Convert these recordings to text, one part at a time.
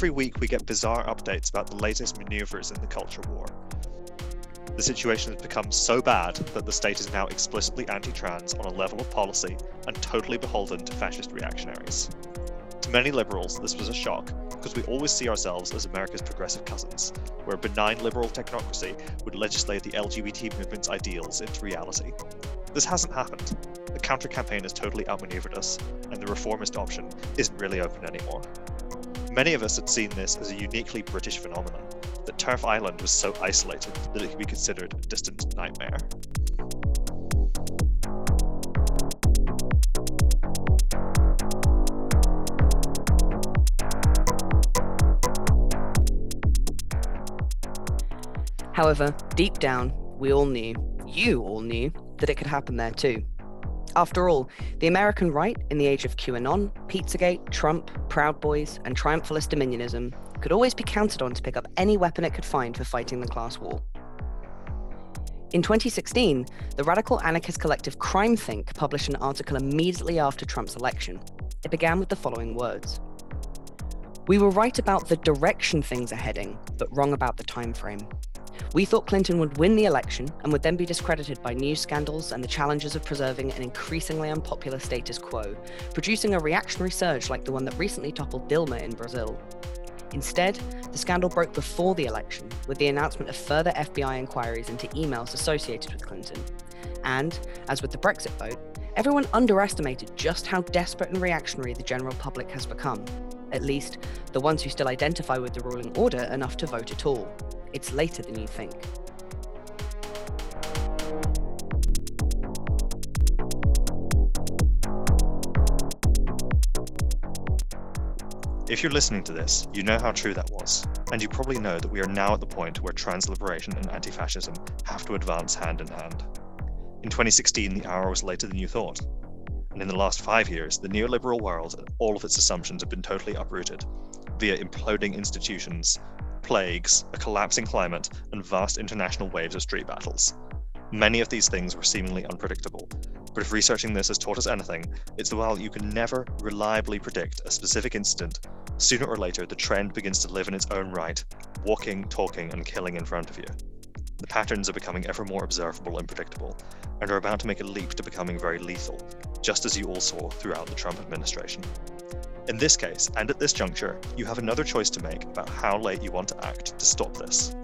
Every week we get bizarre updates about the latest maneuvers in the culture war. The situation has become so bad that the state is now explicitly anti trans on a level of policy and totally beholden to fascist reactionaries. To many liberals, this was a shock because we always see ourselves as America's progressive cousins, where a benign liberal technocracy would legislate the LGBT movement's ideals into reality. This hasn't happened. The counter campaign has totally outmaneuvered us, and the reformist option isn't really open anymore. Many of us had seen this as a uniquely British phenomenon, that TERF Island was so isolated that it could be considered a distant nightmare. However, deep down, we all knew, you all knew, that it could happen there too. After all, the American right in the age of QAnon, Pizzagate, Trump, Proud Boys, and triumphalist dominionism could always be counted on to pick up any weapon it could find for fighting the class war. In 2016, the radical anarchist collective CrimethInc published an article immediately after Trump's election. It began with the following words We were right about the direction things are heading, but wrong about the time frame. We thought Clinton would win the election and would then be discredited by news scandals and the challenges of preserving an increasingly unpopular status quo, producing a reactionary surge like the one that recently toppled Dilma in Brazil. Instead, the scandal broke before the election with the announcement of further FBI inquiries into emails associated with Clinton. And, as with the Brexit vote, everyone underestimated just how desperate and reactionary the general public has become. At least, the ones who still identify with the ruling order enough to vote at all. It's later than you think. If you're listening to this, you know how true that was, and you probably know that we are now at the point where trans liberation and anti fascism have to advance hand in hand. In 2016, the hour was later than you thought. And in the last five years, the neoliberal world and all of its assumptions have been totally uprooted via imploding institutions, plagues, a collapsing climate, and vast international waves of street battles. Many of these things were seemingly unpredictable, but if researching this has taught us anything, it's that while you can never reliably predict a specific incident, sooner or later the trend begins to live in its own right, walking, talking, and killing in front of you. The patterns are becoming ever more observable and predictable, and are about to make a leap to becoming very lethal, just as you all saw throughout the Trump administration. In this case, and at this juncture, you have another choice to make about how late you want to act to stop this.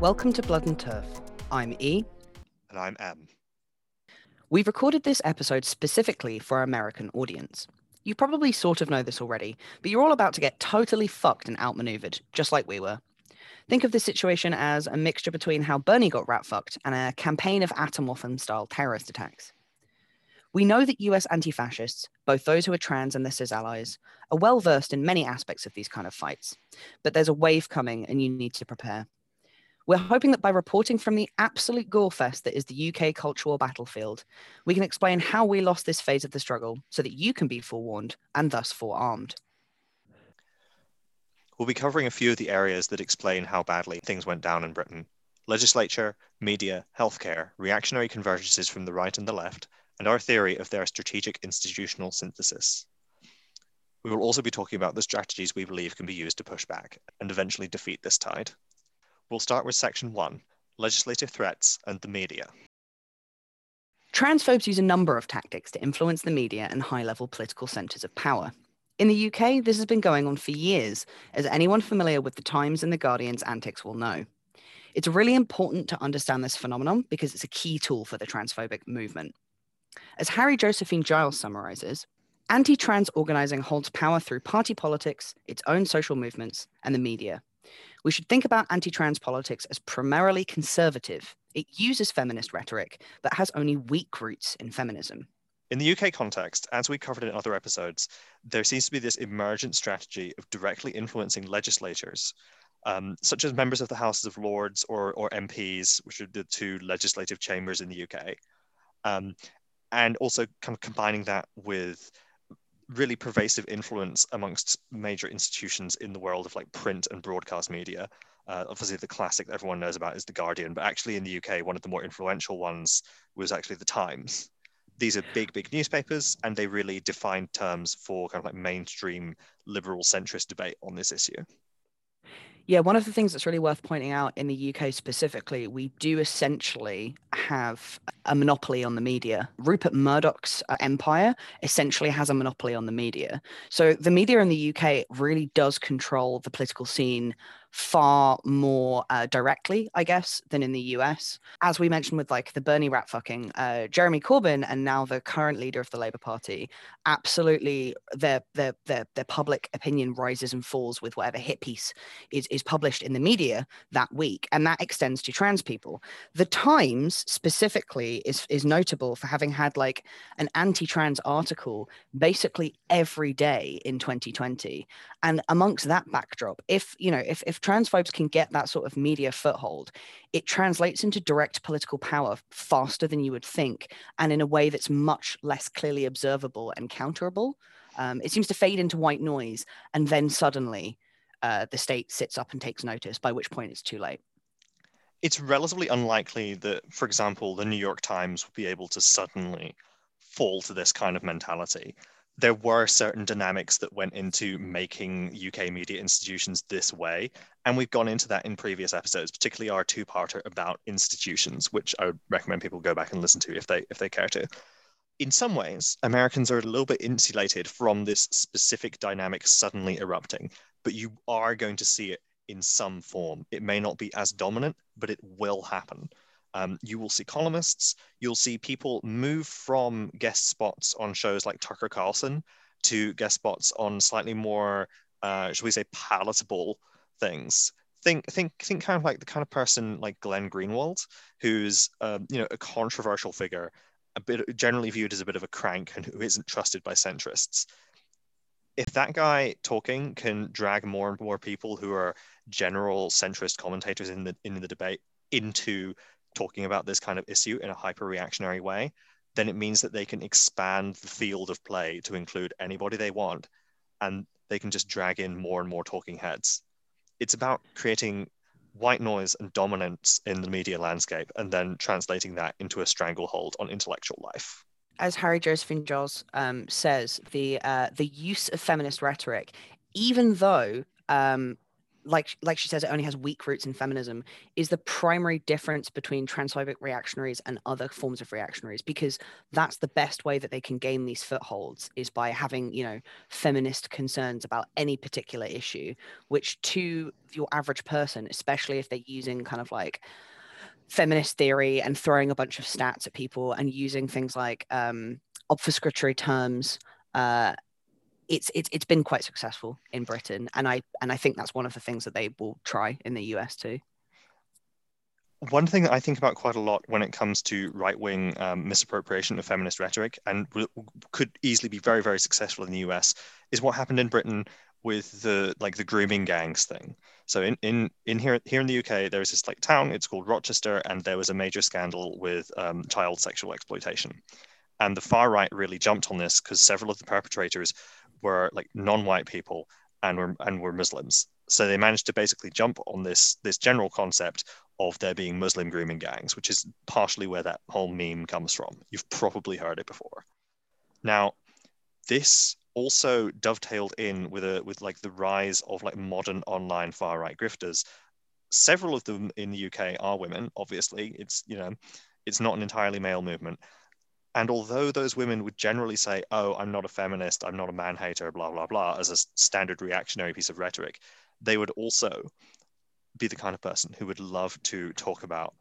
Welcome to Blood and Terf. I'm E. And I'm M. We've recorded this episode specifically for our American audience. You probably sort of know this already, but you're all about to get totally fucked and outmaneuvered, just like we were. Think of this situation as a mixture between how Bernie got rat fucked and a campaign of Atomwaffen style terrorist attacks. We know that US anti fascists, both those who are trans and their cis allies, are well versed in many aspects of these kind of fights, but there's a wave coming and you need to prepare. We're hoping that by reporting from the absolute gorefest that is the UK cultural battlefield, we can explain how we lost this phase of the struggle so that you can be forewarned and thus forearmed. We'll be covering a few of the areas that explain how badly things went down in Britain legislature, media, healthcare, reactionary convergences from the right and the left, and our theory of their strategic institutional synthesis. We will also be talking about the strategies we believe can be used to push back and eventually defeat this tide. We'll start with section one legislative threats and the media. Transphobes use a number of tactics to influence the media and high level political centres of power. In the UK, this has been going on for years, as anyone familiar with the Times and the Guardian's antics will know. It's really important to understand this phenomenon because it's a key tool for the transphobic movement. As Harry Josephine Giles summarizes, anti trans organizing holds power through party politics, its own social movements, and the media, we should think about anti trans politics as primarily conservative. It uses feminist rhetoric, but has only weak roots in feminism. In the UK context, as we covered in other episodes, there seems to be this emergent strategy of directly influencing legislators, um, such as members of the Houses of Lords or, or MPs, which are the two legislative chambers in the UK, um, and also kind of combining that with really pervasive influence amongst major institutions in the world of like print and broadcast media. Uh, obviously, the classic that everyone knows about is The Guardian, but actually in the UK, one of the more influential ones was actually The Times. These are big, big newspapers, and they really defined terms for kind of like mainstream liberal centrist debate on this issue. Yeah, one of the things that's really worth pointing out in the UK specifically, we do essentially have a monopoly on the media. Rupert Murdoch's uh, empire essentially has a monopoly on the media. So the media in the UK really does control the political scene far more uh, directly, I guess, than in the US. As we mentioned with like the Bernie rat fucking, uh, Jeremy Corbyn and now the current leader of the Labour Party, absolutely their their their their public opinion rises and falls with whatever hit piece is is published in the media that week, and that extends to trans people. The Times specifically is is notable for having had like an anti-trans article basically every day in 2020, and amongst that backdrop, if you know if if transphobes can get that sort of media foothold, it translates into direct political power faster than you would think, and in a way that's much less clearly observable and counterable. Um, it seems to fade into white noise, and then suddenly uh, the state sits up and takes notice, by which point it's too late. It's relatively unlikely that, for example, the New York Times would be able to suddenly fall to this kind of mentality there were certain dynamics that went into making UK media institutions this way. And we've gone into that in previous episodes, particularly our two-parter about institutions, which I would recommend people go back and listen to if they if they care to. In some ways, Americans are a little bit insulated from this specific dynamic suddenly erupting, but you are going to see it in some form. It may not be as dominant, but it will happen. Um, you will see columnists, you'll see people move from guest spots on shows like Tucker Carlson to guest spots on slightly more, uh, shall we say, palatable things. Think, think, think kind of like the kind of person like Glenn Greenwald, who's um, you know a controversial figure, a bit generally viewed as a bit of a crank and who isn't trusted by centrists. If that guy talking can drag more and more people who are general centrist commentators in the in the debate into talking about this kind of issue in a hyper reactionary way, then it means that they can expand the field of play to include anybody they want and they can just drag in more and more talking heads. It's about creating white noise and dominance in the media landscape and then translating that into a stranglehold on intellectual life. As Harry Josephine Giles um, says, the uh, the use of feminist rhetoric, even though um, like like she says, it only has weak roots in feminism, is the primary difference between transphobic reactionaries and other forms of reactionaries, because that's the best way that they can gain these footholds is by having, you know, feminist concerns about any particular issue, which to your average person, especially if they're using kind of like feminist theory and throwing a bunch of stats at people and using things like um, obfuscatory terms uh, it's it's it's been quite successful in Britain, and I and I think that's one of the things that they will try in the US too. One thing that I think about quite a lot when it comes to right wing um, misappropriation of feminist rhetoric, and could easily be very very successful in the US, is what happened in Britain with the like the grooming gangs thing. So in in in here here in the UK, there's this like town. It's called Rochester, and there was a major scandal with um, child sexual exploitation. And the far right really jumped on this because several of the perpetrators were like hmm. non-white people and were and were Muslims. So they managed to basically jump on this this general concept of there being Muslim grooming gangs, which is partially where that whole meme comes from. You've probably heard it before. Now, this also dovetailed in with a with like the rise of like modern online far right grifters. Several of them in the UK are women. Obviously, it's you know, it's not an entirely male movement, and although those women would generally say, oh, I'm not a feminist, I'm not a man hater, blah, blah, blah, as a standard reactionary piece of rhetoric, they would also be the kind of person who would love to talk about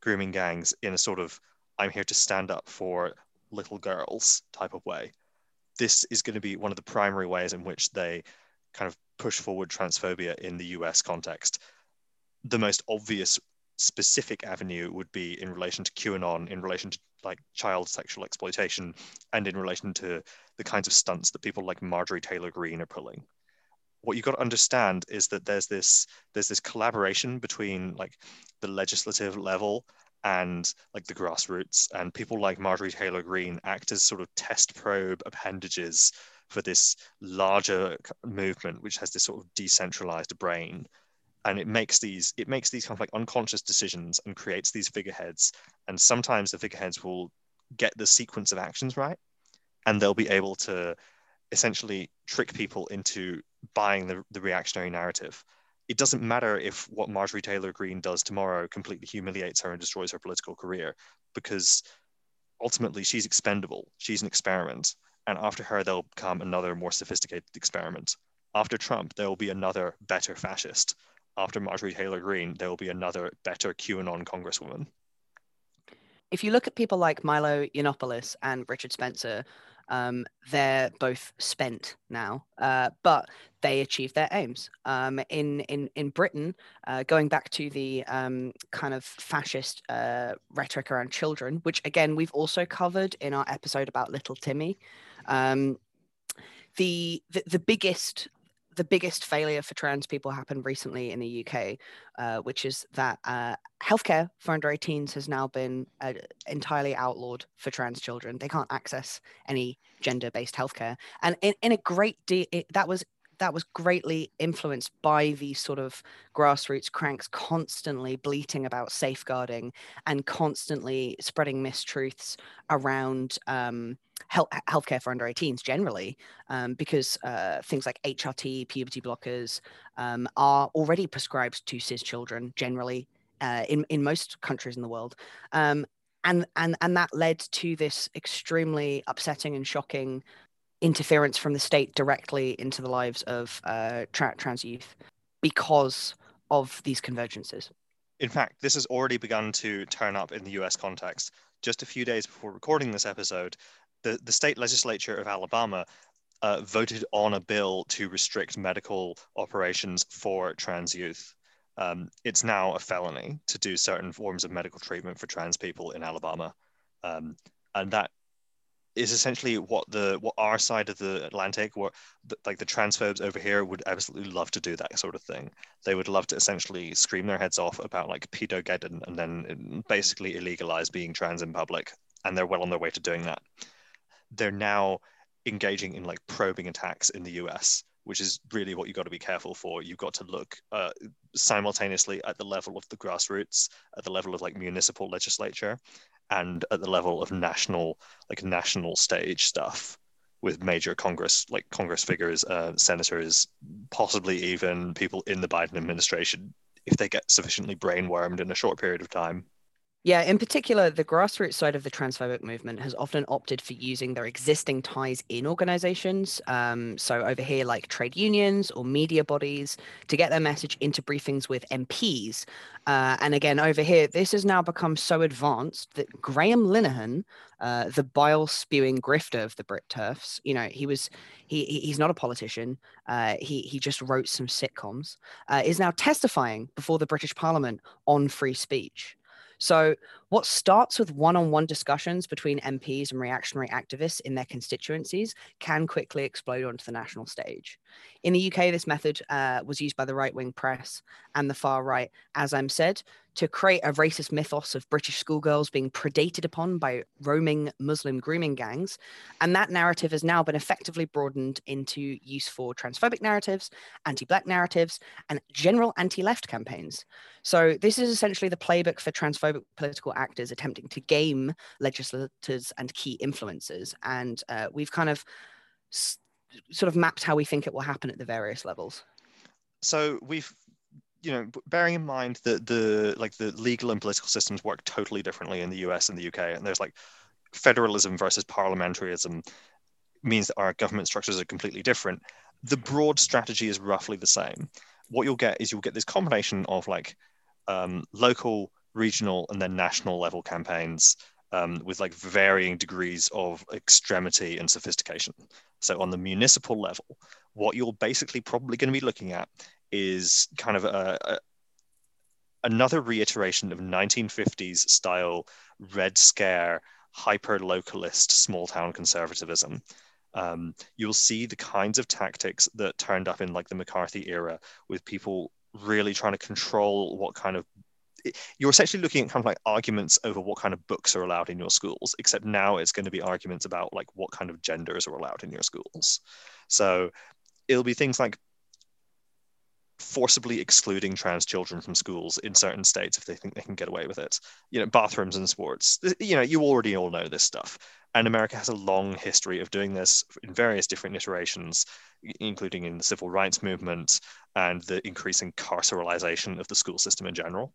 grooming gangs in a sort of, I'm here to stand up for little girls type of way. This is going to be one of the primary ways in which they kind of push forward transphobia in the US context. The most obvious specific avenue would be in relation to QAnon, in relation to like child sexual exploitation, and in relation to the kinds of stunts that people like Marjorie Taylor Greene are pulling. What you've got to understand is that there's this there's this collaboration between like the legislative level and like the grassroots, and people like Marjorie Taylor Greene act as sort of test probe appendages for this larger movement, which has this sort of decentralized brain. And it makes these it makes these kind of like unconscious decisions and creates these figureheads. And sometimes the figureheads will get the sequence of actions right, and they'll be able to essentially trick people into buying the, the reactionary narrative. It doesn't matter if what Marjorie Taylor Greene does tomorrow completely humiliates her and destroys her political career, because ultimately she's expendable. She's an experiment. And after her, there'll come another more sophisticated experiment. After Trump, there will be another better fascist. After Marjorie Taylor Greene, there will be another better QAnon congresswoman. If you look at people like Milo Yiannopoulos and Richard Spencer, um, they're both spent now, uh, but they achieved their aims. Um, in in in Britain, uh, going back to the um, kind of fascist uh, rhetoric around children, which again we've also covered in our episode about Little Timmy. Um, the, the the biggest the biggest failure for trans people happened recently in the UK, uh, which is that uh, healthcare for under 18s has now been uh, entirely outlawed for trans children. They can't access any gender-based healthcare, and in, in a great deal, that was that was greatly influenced by these sort of grassroots cranks constantly bleating about safeguarding and constantly spreading mistruths around um, health healthcare for under 18s generally, um, because uh, things like HRT, puberty blockers, um, are already prescribed to cis children generally uh, in in most countries in the world. Um, and, and, and that led to this extremely upsetting and shocking interference from the state directly into the lives of uh, tra- trans youth because of these convergences. In fact, this has already begun to turn up in the US context. Just a few days before recording this episode, the, the state legislature of Alabama uh, voted on a bill to restrict medical operations for trans youth. Um, it's now a felony to do certain forms of medical treatment for trans people in Alabama. Um, and that is essentially what the what our side of the Atlantic, the, like the transphobes over here would absolutely love to do that sort of thing. They would love to essentially scream their heads off about like pedo pedogeddon and then basically illegalize being trans in public, and they're well on their way to doing that they're now engaging in like probing attacks in the US, which is really what you've got to be careful for. You've got to look uh, simultaneously at the level of the grassroots, at the level of like municipal legislature, and at the level of national, like national stage stuff with major Congress, like Congress figures, uh, senators, possibly even people in the Biden administration, if they get sufficiently brainwormed in a short period of time. Yeah, in particular, the grassroots side of the transphobic movement has often opted for using their existing ties in organizations. Um, so, over here, like trade unions or media bodies, to get their message into briefings with MPs. Uh, and again, over here, this has now become so advanced that Graham Linehan, uh, the bile spewing grifter of the Brit TERFs, you know, he was he he's not a politician. Uh, he he just wrote some sitcoms. Uh, is now testifying before the British Parliament on free speech. So, what starts with one on one discussions between MPs and reactionary activists in their constituencies can quickly explode onto the national stage. In the UK, this method uh, was used by the right wing press and the far right, as I'm said, to create a racist mythos of British schoolgirls being predated upon by roaming Muslim grooming gangs. And that narrative has now been effectively broadened into use for transphobic narratives, anti Black narratives, and general anti left campaigns. So, this is essentially the playbook for transphobic political actors attempting to game legislators and key influencers. And uh, we've kind of s- sort of mapped how we think it will happen at the various levels. So, we've you know, bearing in mind that the like the legal and political systems work totally differently in the US and the UK, and there's like federalism versus parliamentarism means that our government structures are completely different. The broad strategy is roughly the same. What you'll get is you'll get this combination of like um, local, regional, and then national level campaigns um, with like varying degrees of extremity and sophistication. So on the municipal level, what you're basically probably going to be looking at is kind of a, a another reiteration of 1950s style Red Scare, hyper localist small town conservatism. Um, you'll see the kinds of tactics that turned up in like the McCarthy era with people really trying to control what kind of you're essentially looking at kind of like arguments over what kind of books are allowed in your schools, except now it's going to be arguments about like what kind of genders are allowed in your schools. So it'll be things like forcibly excluding trans children from schools in certain states if they think they can get away with it. You know, bathrooms and sports. You know, you already all know this stuff. And America has a long history of doing this in various different iterations, including in the civil rights movement and the increasing carceralization of the school system in general.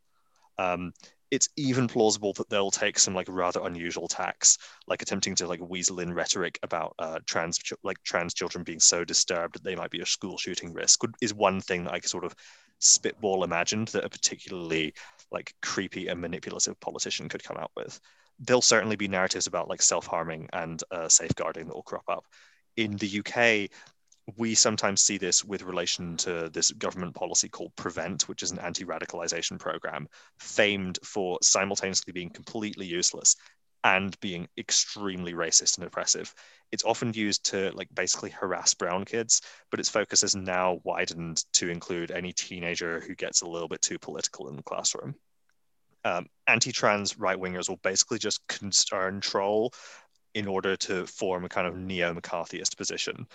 Um, it's even plausible that they'll take some like rather unusual tacks, like attempting to like weasel in rhetoric about uh, trans like trans children being so disturbed that they might be a school shooting risk. Is one thing that I sort of spitball imagined that a particularly like creepy and manipulative politician could come out with. There'll certainly be narratives about like self-harming and uh, safeguarding that will crop up. In the UK, we sometimes see this with relation to this government policy called Prevent, which is an anti radicalization program famed for simultaneously being completely useless and being extremely racist and oppressive. It's often used to like basically harass brown kids, but its focus is now widened to include any teenager who gets a little bit too political in the classroom. Um, anti-trans right wingers will basically just concern troll in order to form a kind of neo-McCarthyist position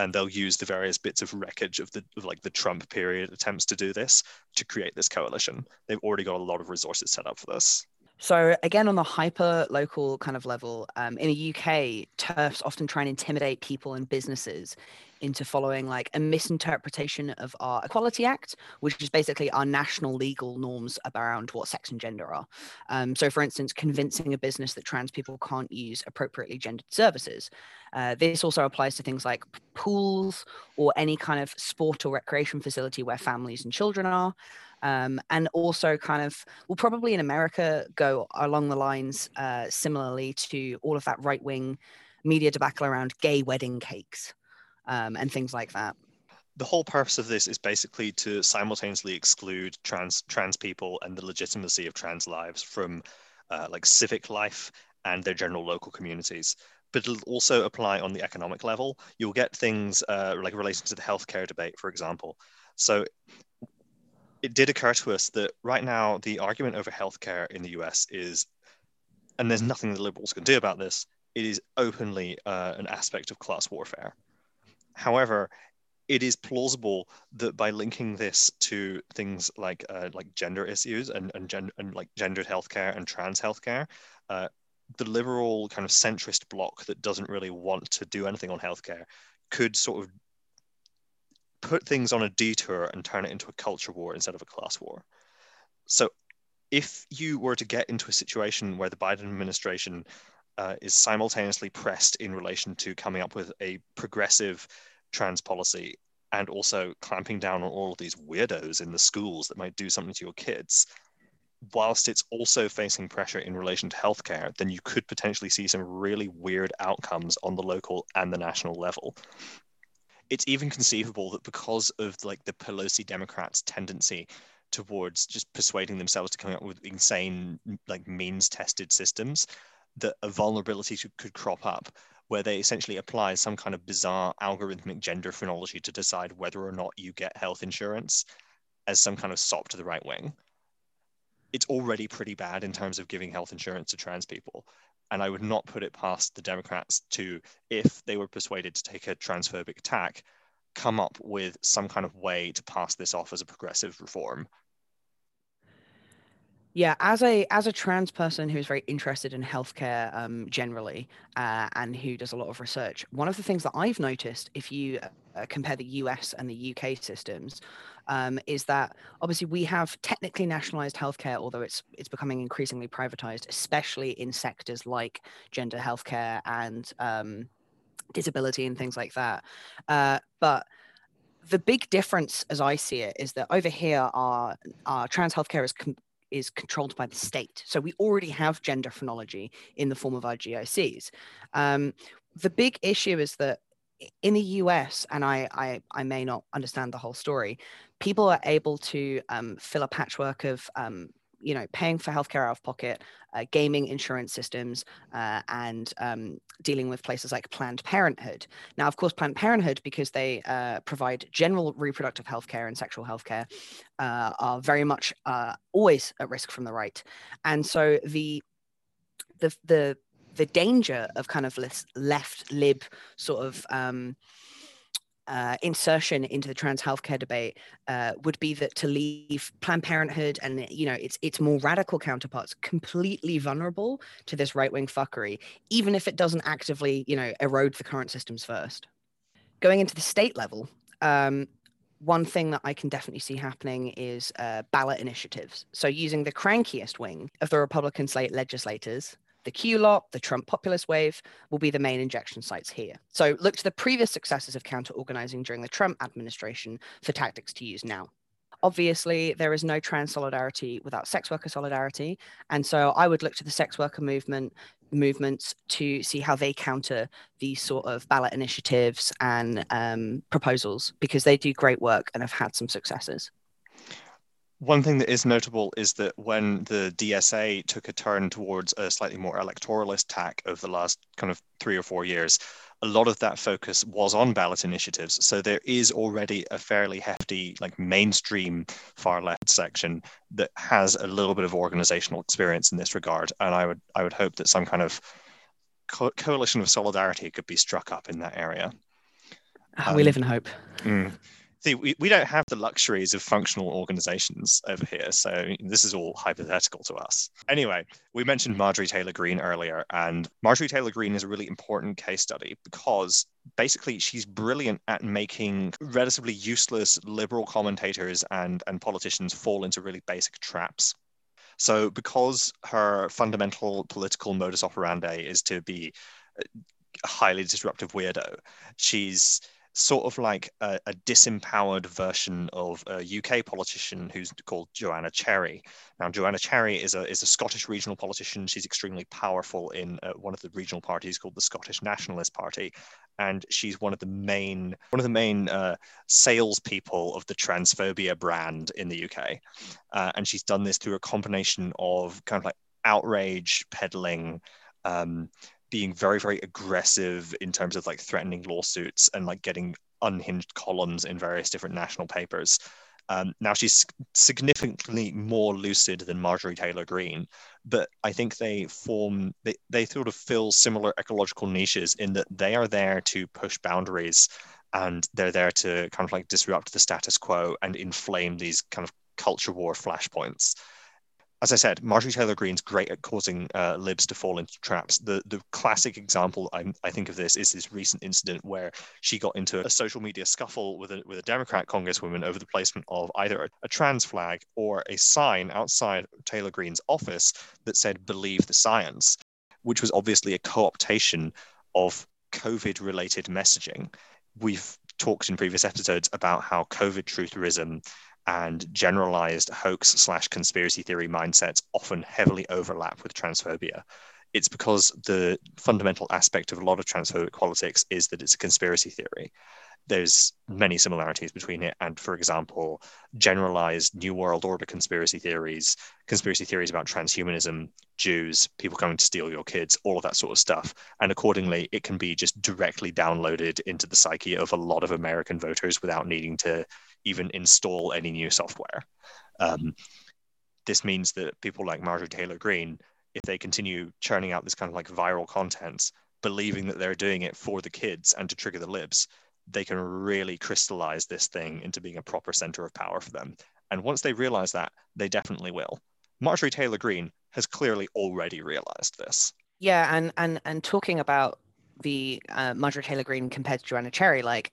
and they'll use the various bits of wreckage of the of like the Trump period attempts to do this to create this coalition. They've already got a lot of resources set up for this. So again, on the hyper local kind of level, um, in the UK, TERFs often try and intimidate people and businesses into following like a misinterpretation of our Equality Act, which is basically our national legal norms around what sex and gender are. Um, so, for instance, convincing a business that trans people can't use appropriately gendered services. Uh, this also applies to things like pools or any kind of sport or recreation facility where families and children are. Um, and also kind of will probably in America go along the lines uh, similarly to all of that right wing media debacle around gay wedding cakes um, and things like that. The whole purpose of this is basically to simultaneously exclude trans trans people and the legitimacy of trans lives from uh, like civic life and their general local communities. But it'll also apply on the economic level. You'll get things uh, like relating to the healthcare debate, for example. So it did occur to us that right now the argument over healthcare in the US is, and there's nothing the liberals can do about this, it is openly uh, an aspect of class warfare. However, it is plausible that by linking this to things like uh, like gender issues and and, gen- and like gendered healthcare and trans healthcare, uh, the liberal kind of centrist bloc that doesn't really want to do anything on healthcare could sort of put things on a detour and turn it into a culture war instead of a class war. So, if you were to get into a situation where the Biden administration uh, is simultaneously pressed in relation to coming up with a progressive trans policy and also clamping down on all of these weirdos in the schools that might do something to your kids, whilst it's also facing pressure in relation to healthcare, then you could potentially see some really weird outcomes on the local and the national level. It's even conceivable that because of like the Pelosi Democrats' tendency towards just persuading themselves to come up with insane like means tested systems, that a vulnerability could crop up where they essentially apply some kind of bizarre algorithmic gender phrenology to decide whether or not you get health insurance as some kind of sop to the right wing. It's already pretty bad in terms of giving health insurance to trans people. And I would not put it past the Democrats to, if they were persuaded to take a transphobic attack, come up with some kind of way to pass this off as a progressive reform yeah, as a as a trans person who's very interested in healthcare um, generally, uh, and who does a lot of research, one of the things that I've noticed, if you uh, compare the US and the UK systems, um, is that obviously we have technically nationalized healthcare, although it's it's becoming increasingly privatized, especially in sectors like gender healthcare and um, disability and things like that. Uh, but the big difference, as I see it, is that over here, our, our trans healthcare is com- is controlled by the state. So we already have gender phrenology in the form of our GICs. Um, the big issue is that in the US, and I, I, I may not understand the whole story, people are able to um, fill a patchwork of um, you know, paying for healthcare out of pocket, uh, gaming insurance systems, uh, and um, dealing with places like Planned Parenthood. Now, of course, Planned Parenthood, because they uh, provide general reproductive healthcare and sexual healthcare, uh, are very much uh, always at risk from the right. And so the the the the danger of kind of left lib sort of um, uh, insertion into the trans healthcare debate uh, would be that to leave Planned Parenthood and you know its its more radical counterparts completely vulnerable to this right wing fuckery, even if it doesn't actively you know erode the current systems first. Going into the state level, um, one thing that I can definitely see happening is uh, ballot initiatives. So using the crankiest wing of the Republican slate legislators the Q lot, the Trump populist wave will be the main injection sites here. So look to the previous successes of counter organizing during the Trump administration for tactics to use now. Obviously, there is no trans solidarity without sex worker solidarity. And so I would look to the sex worker movement movements to see how they counter these sort of ballot initiatives and um, proposals because they do great work and have had some successes. One thing that is notable is that when the DSA took a turn towards a slightly more electoralist tack over the last kind of three or four years, a lot of that focus was on ballot initiatives. So there is already a fairly hefty, like mainstream far left section that has a little bit of organizational experience in this regard. And I would I would hope that some kind of co- coalition of solidarity could be struck up in that area. Um, we live in hope. Mm see we, we don't have the luxuries of functional organizations over here so this is all hypothetical to us. Anyway we mentioned marjorie taylor greene earlier and marjorie taylor greene is a really important case study because basically she's brilliant at making relatively useless liberal commentators and and politicians fall into really basic traps. So because her fundamental political modus operandi is to be a highly disruptive weirdo she's sort of like a, a, disempowered version of a UK politician who's called Joanna Cherry. Now, Joanna Cherry is a is a Scottish regional politician. She's extremely powerful in uh, one of the regional parties called the Scottish Nationalist Party, and she's one of the main one of the main uh, salespeople of the transphobia brand in the UK. Uh, and she's done this through a combination of kind of like outrage peddling. Um, being very very aggressive in terms of like threatening lawsuits and like getting unhinged columns in various different national papers. Um, now she's significantly more lucid than Marjorie Taylor Greene, but I think they form they, they sort of fill similar ecological niches in that they are there to push boundaries and they're there to kind of like disrupt the status quo and inflame these kind of culture war flashpoints as I said, Marjorie Taylor Greene's great at causing uh, libs to fall into traps. The the classic example I, I think of this is this recent incident where she got into a social media scuffle with a with a Democrat congresswoman over the placement of either a, a trans flag or a sign outside Taylor Greene's office that said "Believe the science," which was obviously a co-optation of COVID-related messaging. We've talked in previous episodes about how COVID trutherism and generalized hoax slash conspiracy theory mindsets often heavily overlap with transphobia. It's because the fundamental aspect of a lot of transphobic politics is that it's a conspiracy theory. There's many similarities between it and, for example, generalized New World Order conspiracy theories, conspiracy theories about transhumanism, Jews, people coming to steal your kids, all of that sort of stuff. And accordingly, it can be just directly downloaded into the psyche of a lot of American voters without needing to even install any new software. Um, this means that people like Marjorie Taylor Greene, if they continue churning out this kind of like viral content, believing that they're doing it for the kids and to trigger the libs, they can really crystallize this thing into being a proper center of power for them. And once they realize that, they definitely will. Marjorie Taylor Greene has clearly already realized this. Yeah, and and and talking about the uh, Marjorie Taylor Greene compared to Joanna Cherry, like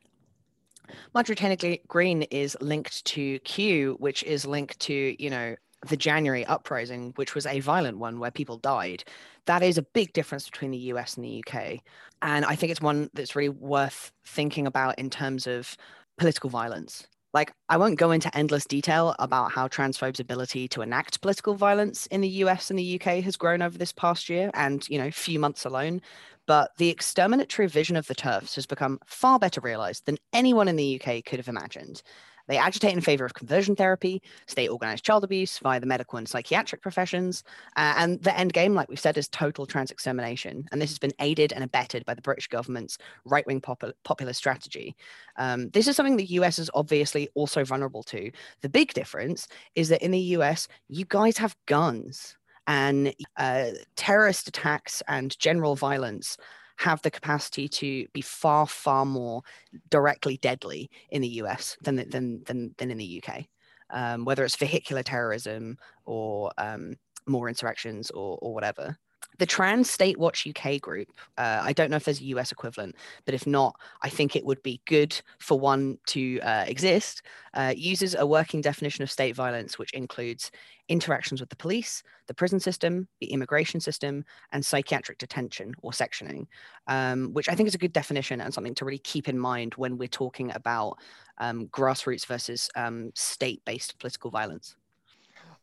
Taylor Greene is linked to Q, which is linked to, you know, the January uprising, which was a violent one where people died. That is a big difference between the US and the UK. And I think it's one that's really worth thinking about in terms of political violence. Like, I won't go into endless detail about how transphobes' ability to enact political violence in the US and the UK has grown over this past year and, you know, few months alone but the exterminatory vision of the TERFs has become far better realized than anyone in the UK could have imagined. They agitate in favor of conversion therapy, state organized child abuse via the medical and psychiatric professions. Uh, and the end game, like we've said, is total trans extermination. And this has been aided and abetted by the British government's right wing popul- populist strategy. Um, this is something the US is obviously also vulnerable to. The big difference is that in the US, you guys have guns and uh, terrorist attacks and general violence have the capacity to be far, far more directly deadly in the US than, than, than, than in the UK. Um, whether it's vehicular terrorism or um, more insurrections or, or whatever the Trans State Watch UK group, uh, I don't know if there's a US equivalent, but if not, I think it would be good for one to uh, exist, uh, uses a working definition of state violence, which includes interactions with the police, the prison system, the immigration system, and psychiatric detention or sectioning, um, which I think is a good definition and something to really keep in mind when we're talking about um, grassroots versus um, state based political violence.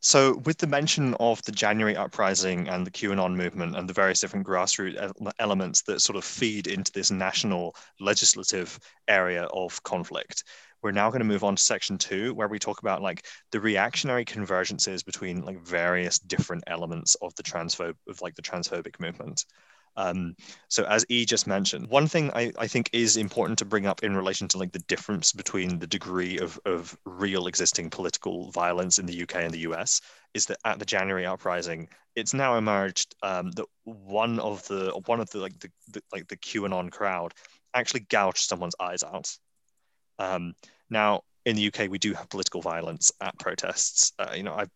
So, with the mention of the January uprising and the QAnon movement and the various different grassroots elements that sort of feed into this national legislative area of conflict, we're now going to move on to section two, where we talk about like the reactionary convergences between like various different elements of the transphobe of like the transphobic movement. Um, so as E just mentioned, one thing I, I think is important to bring up in relation to like the difference between the degree of, of real existing political violence in the UK and the US is that at the January uprising, it's now emerged um, that one of the one of the like the, the like the QAnon crowd actually gouged someone's eyes out. Um, now in the UK, we do have political violence at protests. Uh, you know, I've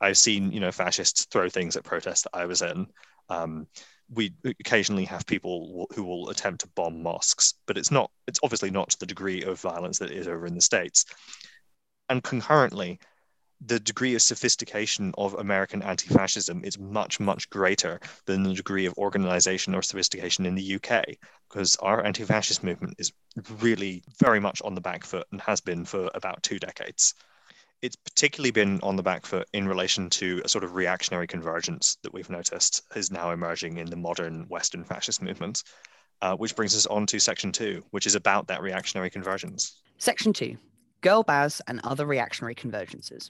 I've seen you know fascists throw things at protests that I was in. Um, we occasionally have people who will attempt to bomb mosques, but it's not. It's obviously not to the degree of violence that is over in the states. And concurrently, the degree of sophistication of American anti-fascism is much, much greater than the degree of organization or sophistication in the UK, because our anti-fascist movement is really very much on the back foot and has been for about two decades it's particularly been on the back foot in relation to a sort of reactionary convergence that we've noticed is now emerging in the modern Western fascist movement, uh, which brings us on to section two, which is about that reactionary convergence. Section two Girl Baz and other reactionary convergences.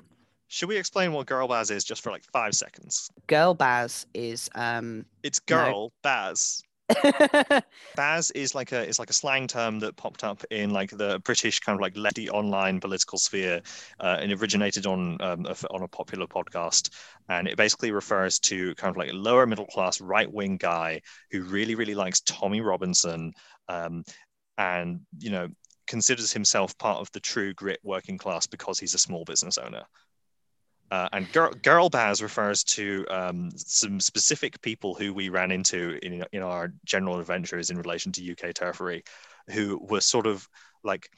Should we explain what girl Baz is just for like five seconds? Girl Baz is um it's girl no. Baz. Baz is like a is like a slang term that popped up in like the British kind of like lefty online political sphere, uh, and originated on um, a, on a popular podcast, and it basically refers to kind of like a lower middle class right wing guy who really really likes Tommy Robinson, um, and you know considers himself part of the true grit working class because he's a small business owner. Uh, and girl, girl Baz refers to um, some specific people who we ran into in, in our general adventures in relation to UK turfery, who were sort of like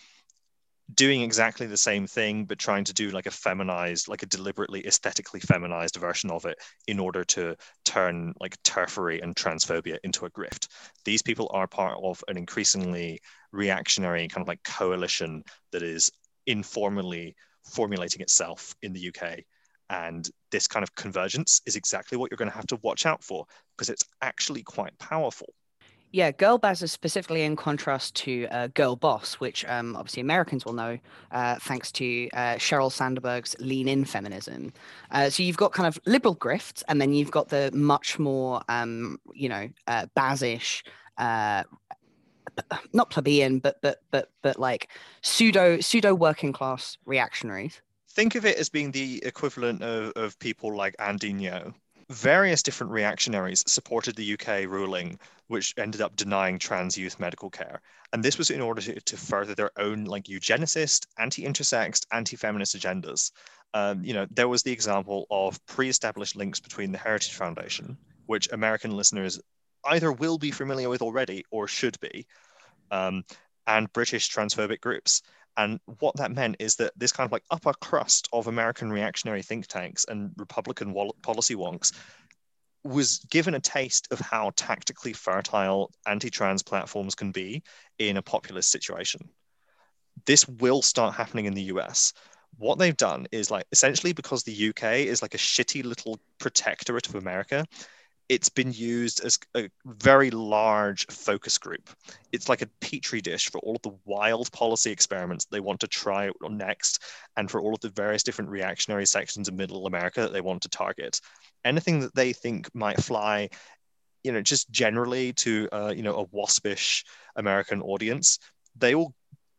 doing exactly the same thing, but trying to do like a feminized, like a deliberately aesthetically feminized version of it in order to turn like turfery and transphobia into a grift. These people are part of an increasingly reactionary kind of like coalition that is informally formulating itself in the UK and this kind of convergence is exactly what you're going to have to watch out for because it's actually quite powerful. Yeah, Girl Baz is specifically in contrast to uh, Girl Boss, which um, obviously Americans will know uh, thanks to uh, Sheryl Sandberg's lean in feminism. Uh, so you've got kind of liberal grifts, and then you've got the much more, um, you know, uh, Bazish, uh, not plebeian, but but but but like pseudo pseudo working class reactionaries think of it as being the equivalent of, of people like Andy Ngo. Various different reactionaries supported the UK ruling, which ended up denying trans youth medical care. And this was in order to, to further their own like eugenicist, anti-intersex, anti-feminist agendas. Um, you know, there was the example of pre-established links between the Heritage Foundation, which American listeners either will be familiar with already or should be, um, and British transphobic groups. And what that meant is that this kind of like upper crust of American reactionary think tanks and Republican policy wonks was given a taste of how tactically fertile anti trans platforms can be in a populist situation. This will start happening in the US. What they've done is like essentially because the UK is like a shitty little protectorate of America, it's been used as a very large focus group. It's like a petri dish for all of the wild policy experiments they want to try next, and for all of the various different reactionary sections of Middle America that they want to target. Anything that they think might fly, you know, just generally to uh, you know a waspish American audience, they will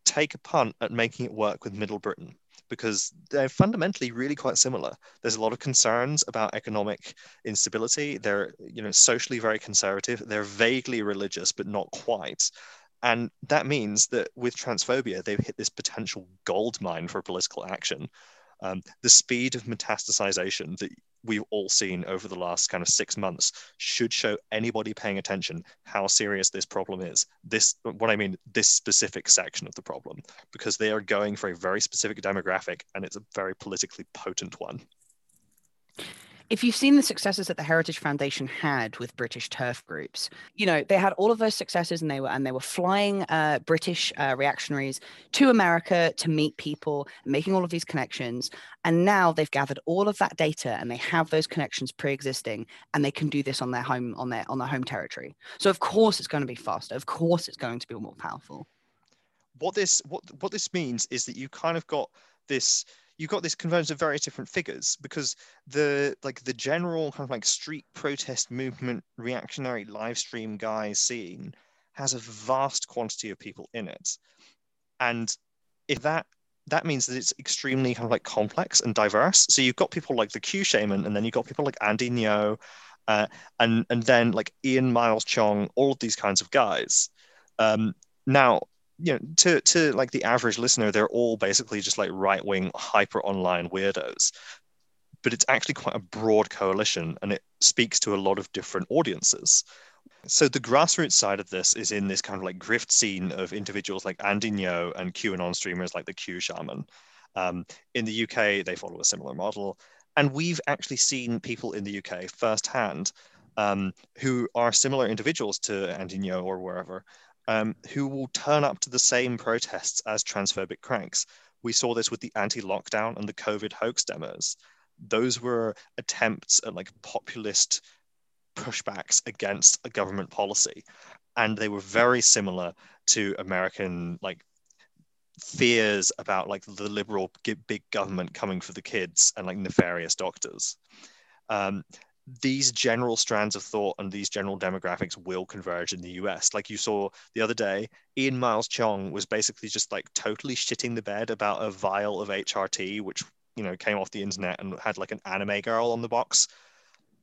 take a punt at making it work with Middle Britain because they're fundamentally really quite similar. There's a lot of concerns about economic instability. They're, you know, socially very conservative. They're vaguely religious, but not quite. And that means that with transphobia, they've hit this potential gold mine for political action. Um, the speed of metastasization that we've all seen over the last kind of six months should show anybody paying attention how serious this problem is. This, what I mean, this specific section of the problem, because they are going for a very specific demographic and it's a very politically potent one if you've seen the successes that the Heritage Foundation had with British TERF groups, you know they had all of those successes, and they were and they were flying uh, British uh, reactionaries to America to meet people, making all of these connections. And now they've gathered all of that data, and they have those connections pre-existing, and they can do this on their home on their on their home territory. So of course it's going to be faster. Of course it's going to be more powerful. What this what what this means is that you kind of got this you've got this convergence of various different figures because the like the general kind of like street protest movement reactionary live stream guy scene has a vast quantity of people in it. And if that that means that it's extremely kind of like complex and diverse. So you've got people like the q shaman and then you've got people like andy ngo uh, and and then like ian miles cheong all of these kinds of guys. Um, now you know to to like the average listener they're all basically just like right-wing hyper online weirdos but it's actually quite a broad coalition and it speaks to a lot of different audiences so the grassroots side of this is in this kind of like grift scene of individuals like Andy Ngo and QAnon streamers like the Q Shaman. Um, in the UK, they follow a similar model. And we've actually seen people in the UK firsthand um, who are similar individuals to Andy Ngo or wherever, um, who will turn up to the same protests as transphobic cranks. We saw this with the anti-lockdown and the COVID hoax demos. Those were attempts at like populist pushbacks against a government policy, and they were very similar to American like fears about like the liberal big government coming for the kids and like nefarious doctors. Um, these general strands of thought and these general demographics will converge in the US. Like you saw the other day, Ian Miles Cheong was basically just like totally shitting the bed about a vial of HRT, which you know came off the internet and had like an anime girl on the box.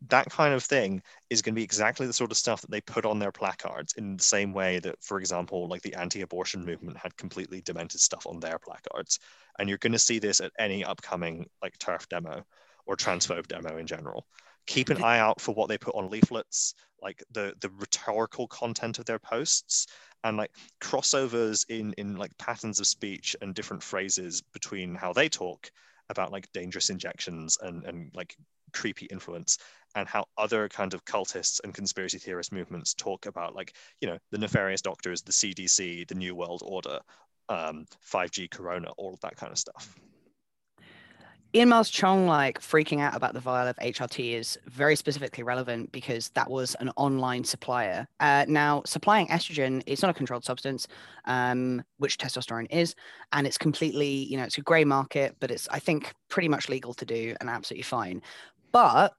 That kind of thing is going to be exactly the sort of stuff that they put on their placards in the same way that, for example, like the anti-abortion movement had completely demented stuff on their placards. And you're going to see this at any upcoming like TERF demo or transphobe demo in general keep an eye out for what they put on leaflets like the the rhetorical content of their posts and like crossovers in in like patterns of speech and different phrases between how they talk about like dangerous injections and and like creepy influence and how other kind of cultists and conspiracy theorist movements talk about like you know the nefarious doctors the cdc the new world order um, 5g corona all of that kind of stuff Ian Miles Cheong like freaking out about the vial of HRT is very specifically relevant because that was an online supplier. Uh, now, supplying estrogen is not a controlled substance, um, which testosterone is, and it's completely, you know, it's a grey market, but it's I think pretty much legal to do and absolutely fine. But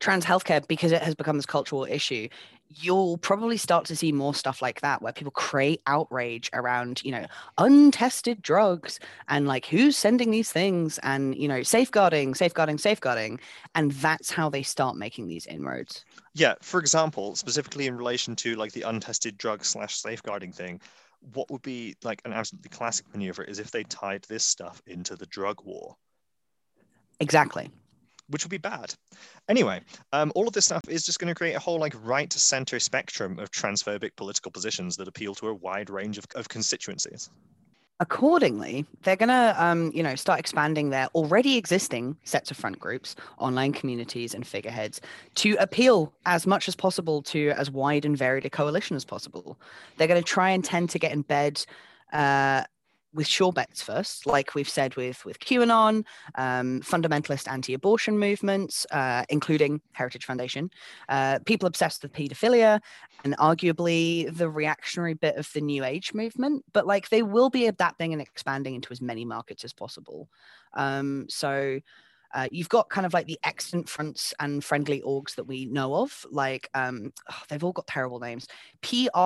trans healthcare, because it has become this cultural issue, you'll probably start to see more stuff like that where people create outrage around you know untested drugs and like who's sending these things and you know safeguarding safeguarding safeguarding and that's how they start making these inroads. Yeah for example specifically in relation to like the untested drug slash safeguarding thing what would be like an absolutely classic maneuver is if they tied this stuff into the drug war. Exactly which would be bad. Anyway, um, all of this stuff is just going to create a whole like right to center spectrum of transphobic political positions that appeal to a wide range of, of constituencies. Accordingly, they're going to, um, you know, start expanding their already existing sets of front groups, online communities, and figureheads to appeal as much as possible to as wide and varied a coalition as possible. They're going to try and tend to get in bed uh, with sure bets first, like we've said with with QAnon, um, fundamentalist anti-abortion movements, uh, including Heritage Foundation, uh, people obsessed with paedophilia, and arguably the reactionary bit of the New Age movement. But like they will be adapting and expanding into as many markets as possible. Um, so uh, you've got kind of like the extant fronts and friendly orgs that we know of, like um, oh, they've all got terrible names. PROGDK,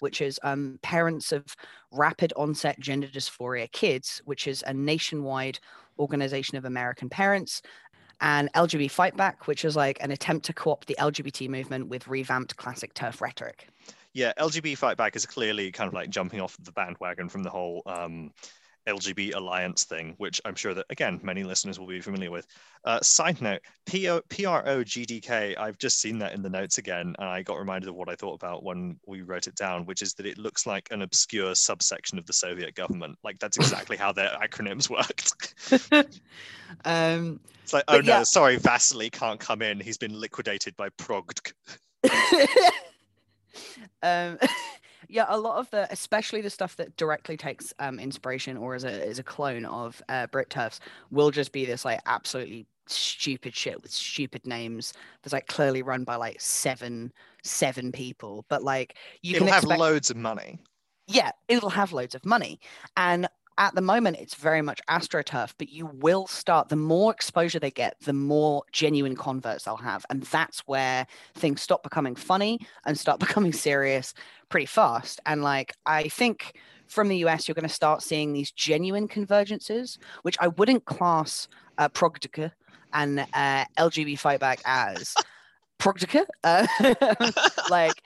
which is um, Parents of Rapid Onset Gender Dysphoria Kids, which is a nationwide organization of American parents. And LGBT Fightback, which is like an attempt to co opt the LGBT movement with revamped classic TERF rhetoric. Yeah, LGBT Fightback is clearly kind of like jumping off the bandwagon from the whole um, LGB alliance thing, which I'm sure that again many listeners will be familiar with. Uh, side note: PO, PROGDK. I've just seen that in the notes again, and I got reminded of what I thought about when we wrote it down, which is that it looks like an obscure subsection of the Soviet government. Like that's exactly how their acronyms worked. um, it's like, oh no, yeah. sorry, Vasily can't come in. He's been liquidated by Progd. um, yeah, a lot of the, especially the stuff that directly takes um, inspiration or is a is a clone of uh, Brit TERFs, will just be this like absolutely stupid shit with stupid names that's like clearly run by like seven seven people. But like you it'll can have expect... loads of money. Yeah, it'll have loads of money, and at the moment it's very much astroturf but you will start the more exposure they get the more genuine converts they'll have and that's where things stop becoming funny and start becoming serious pretty fast and like i think from the us you're going to start seeing these genuine convergences which i wouldn't class uh, and uh, lgb fightback as Progdica. Uh, like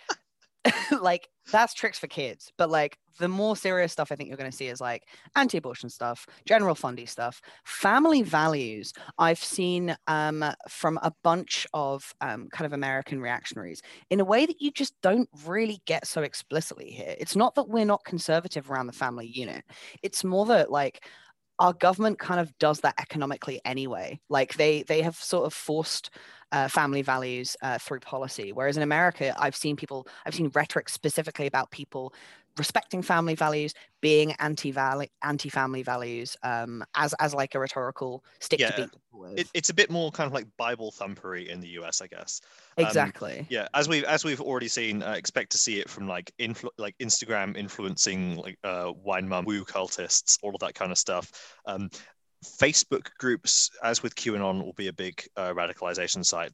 like that's tricks for kids but like the more serious stuff i think you're going to see is like anti-abortion stuff general fundy stuff. Family values i've seen um, from a bunch of um, kind of american reactionaries in a way that you just don't really get so explicitly here. It's not that we're not conservative around the family unit. It's more that like our government kind of does that economically anyway like they they have sort of forced uh, family values uh, through policy. Whereas in America, I've seen people, I've seen rhetoric specifically about people respecting family values, being anti anti family values, um, as as like a rhetorical stick yeah, to beat. It, it's a bit more kind of like Bible thumpery in the US, I guess. Um, exactly. Yeah, as we've as we've already seen, uh, expect to see it from like influ- like Instagram influencing like uh, wine mum, woo cultists, all of that kind of stuff. Um, Facebook groups, as with QAnon, will be a big uh, radicalization site.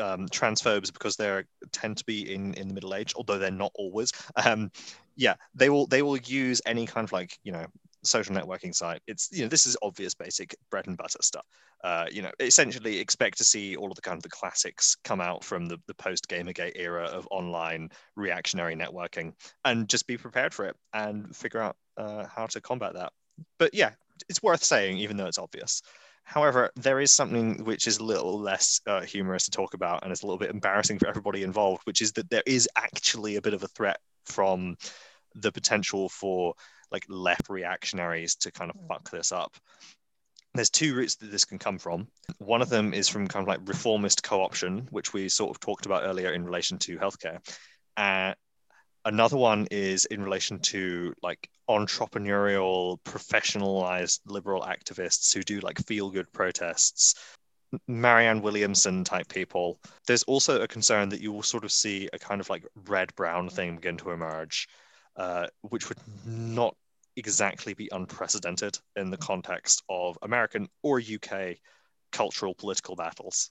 Um, transphobes, because they tend to be in in the middle age, although they're not always. Um, yeah, they will they will use any kind of like you know social networking site. It's you know this is obvious basic bread and butter stuff. Uh, you know, essentially expect to see all of the kind of the classics come out from the, the post Gamergate era of online reactionary networking, and just be prepared for it and figure out uh, how to combat that. But yeah, it's worth saying, even though it's obvious. However, there is something which is a little less uh, humorous to talk about, and it's a little bit embarrassing for everybody involved, which is that there is actually a bit of a threat from the potential for like left reactionaries to kind of fuck this up. There's two routes that this can come from. One of them is from kind of like reformist co-option, which we sort of talked about earlier in relation to healthcare. Uh, another one is in relation to like entrepreneurial professionalized liberal activists who do like feel good protests marianne williamson type people there's also a concern that you will sort of see a kind of like red brown thing begin to emerge uh, which would not exactly be unprecedented in the context of american or uk cultural political battles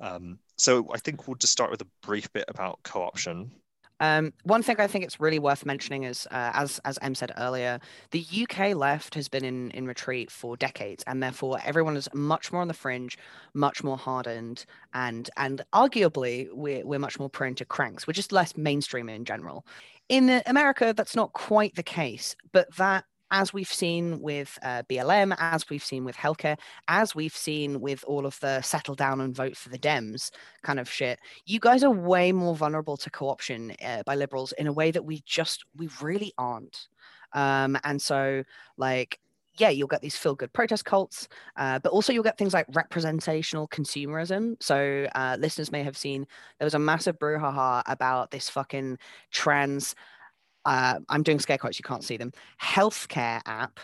um, so i think we'll just start with a brief bit about co-option um, one thing I think it's really worth mentioning is, uh, as as Em said earlier, the UK left has been in in retreat for decades, and therefore everyone is much more on the fringe, much more hardened, and and arguably we're we're much more prone to cranks. We're just less mainstream in general. In America, that's not quite the case, but that as we've seen with uh, BLM, as we've seen with healthcare, as we've seen with all of the settle down and vote for the Dems kind of shit, you guys are way more vulnerable to co-option uh, by liberals in a way that we just we really aren't. Um, and so, like, yeah, you'll get these feel good protest cults, uh, but also you'll get things like representational consumerism. So, uh, listeners may have seen there was a massive brouhaha about this fucking trans uh, I'm doing scare quotes, you can't see them, healthcare app,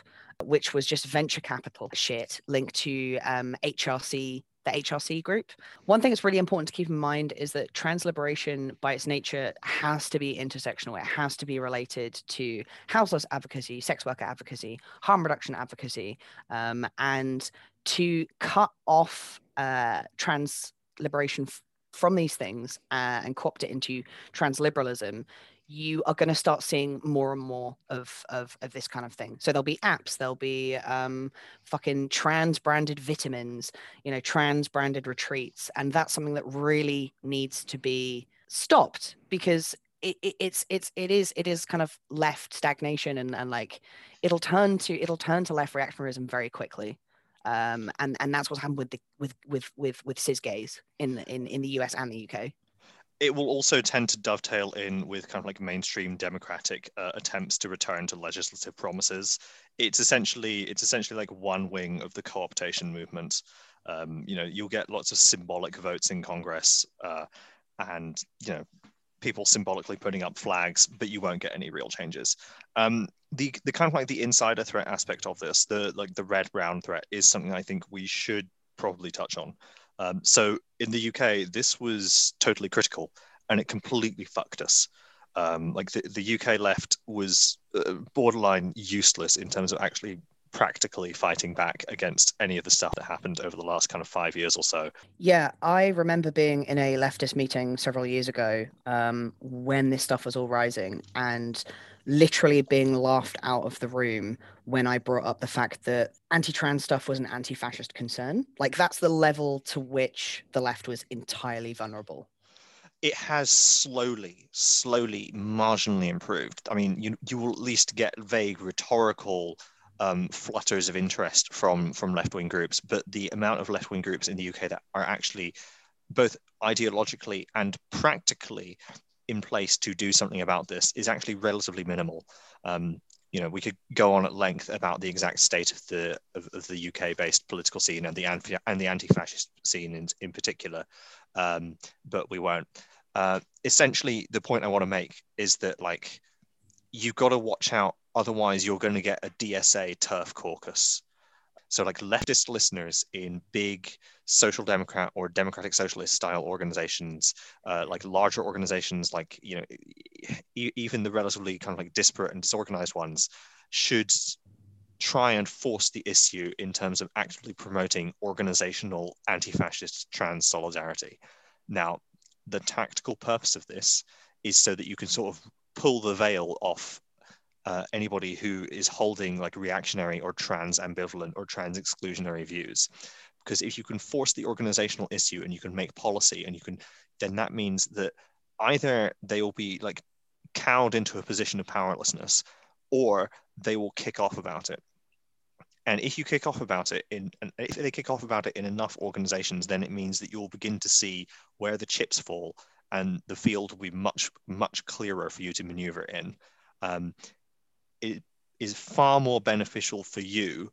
which was just venture capital shit linked to um, HRC the HRC group. One thing that's really important to keep in mind is that trans liberation, by its nature, has to be intersectional. It has to be related to houseless advocacy, sex worker advocacy, harm reduction advocacy, um, and to cut off uh, trans liberation f- from these things uh, and co-opt it into trans liberalism you are going to start seeing more and more of, of of this kind of thing. So there'll be apps, there'll be um, fucking trans branded vitamins, you know, trans branded retreats, and that's something that really needs to be stopped because it, it, it's it's it is it is kind of left stagnation and and like it'll turn to it'll turn to left reactionarism very quickly. Um, and and that's what's happened with the with with with with cis gays in in in the US and the UK it will also tend to dovetail in with kind of like mainstream democratic uh, attempts to return to legislative promises. It's essentially it's essentially like one wing of the co-optation movement. Um, you know, you'll get lots of symbolic votes in Congress, uh, and you know, people symbolically putting up flags, but you won't get any real changes. Um, the the kind of like the insider threat aspect of this, the like the red brown threat, is something I think we should probably touch on. Um, so in the UK, this was totally critical and it completely fucked us. Um, like the, the UK left was uh, borderline useless in terms of actually practically fighting back against any of the stuff that happened over the last kind of five years or so. Yeah, I remember being in a leftist meeting several years ago um, when this stuff was all rising and literally being laughed out of the room when I brought up the fact that anti trans stuff was an anti fascist concern. Like, that's the level to which the left was entirely vulnerable. It has slowly, slowly, marginally improved. I mean, you, you will at least get vague rhetorical um, flutters of interest from from left wing groups, but the amount of left wing groups in the UK that are actually both ideologically and practically in place to do something about this is actually relatively minimal. Um, you know, we could go on at length about the exact state of the of, of the UK-based political scene and the anti and the anti-fascist scene in in particular, um, but we won't. Uh, essentially, the point I want to make is that like you've got to watch out, otherwise you're going to get a DSA TERF caucus so, like leftist listeners in big social democrat or democratic socialist style organizations, uh, like larger organizations, like you know, e- even the relatively kind of like disparate and disorganized ones, should try and force the issue in terms of actively promoting organizational anti-fascist trans solidarity. Now, the tactical purpose of this is so that you can sort of pull the veil off uh, anybody who is holding like reactionary or trans ambivalent or trans exclusionary views because if you can force the organizational issue and you can make policy and you can then that means that either they will be like cowed into a position of powerlessness or they will kick off about it. And if you kick off about it in and if they kick off about it in enough organizations then it means that you'll begin to see where the chips fall and the field will be much much clearer for you to maneuver in. Um, it is far more beneficial for you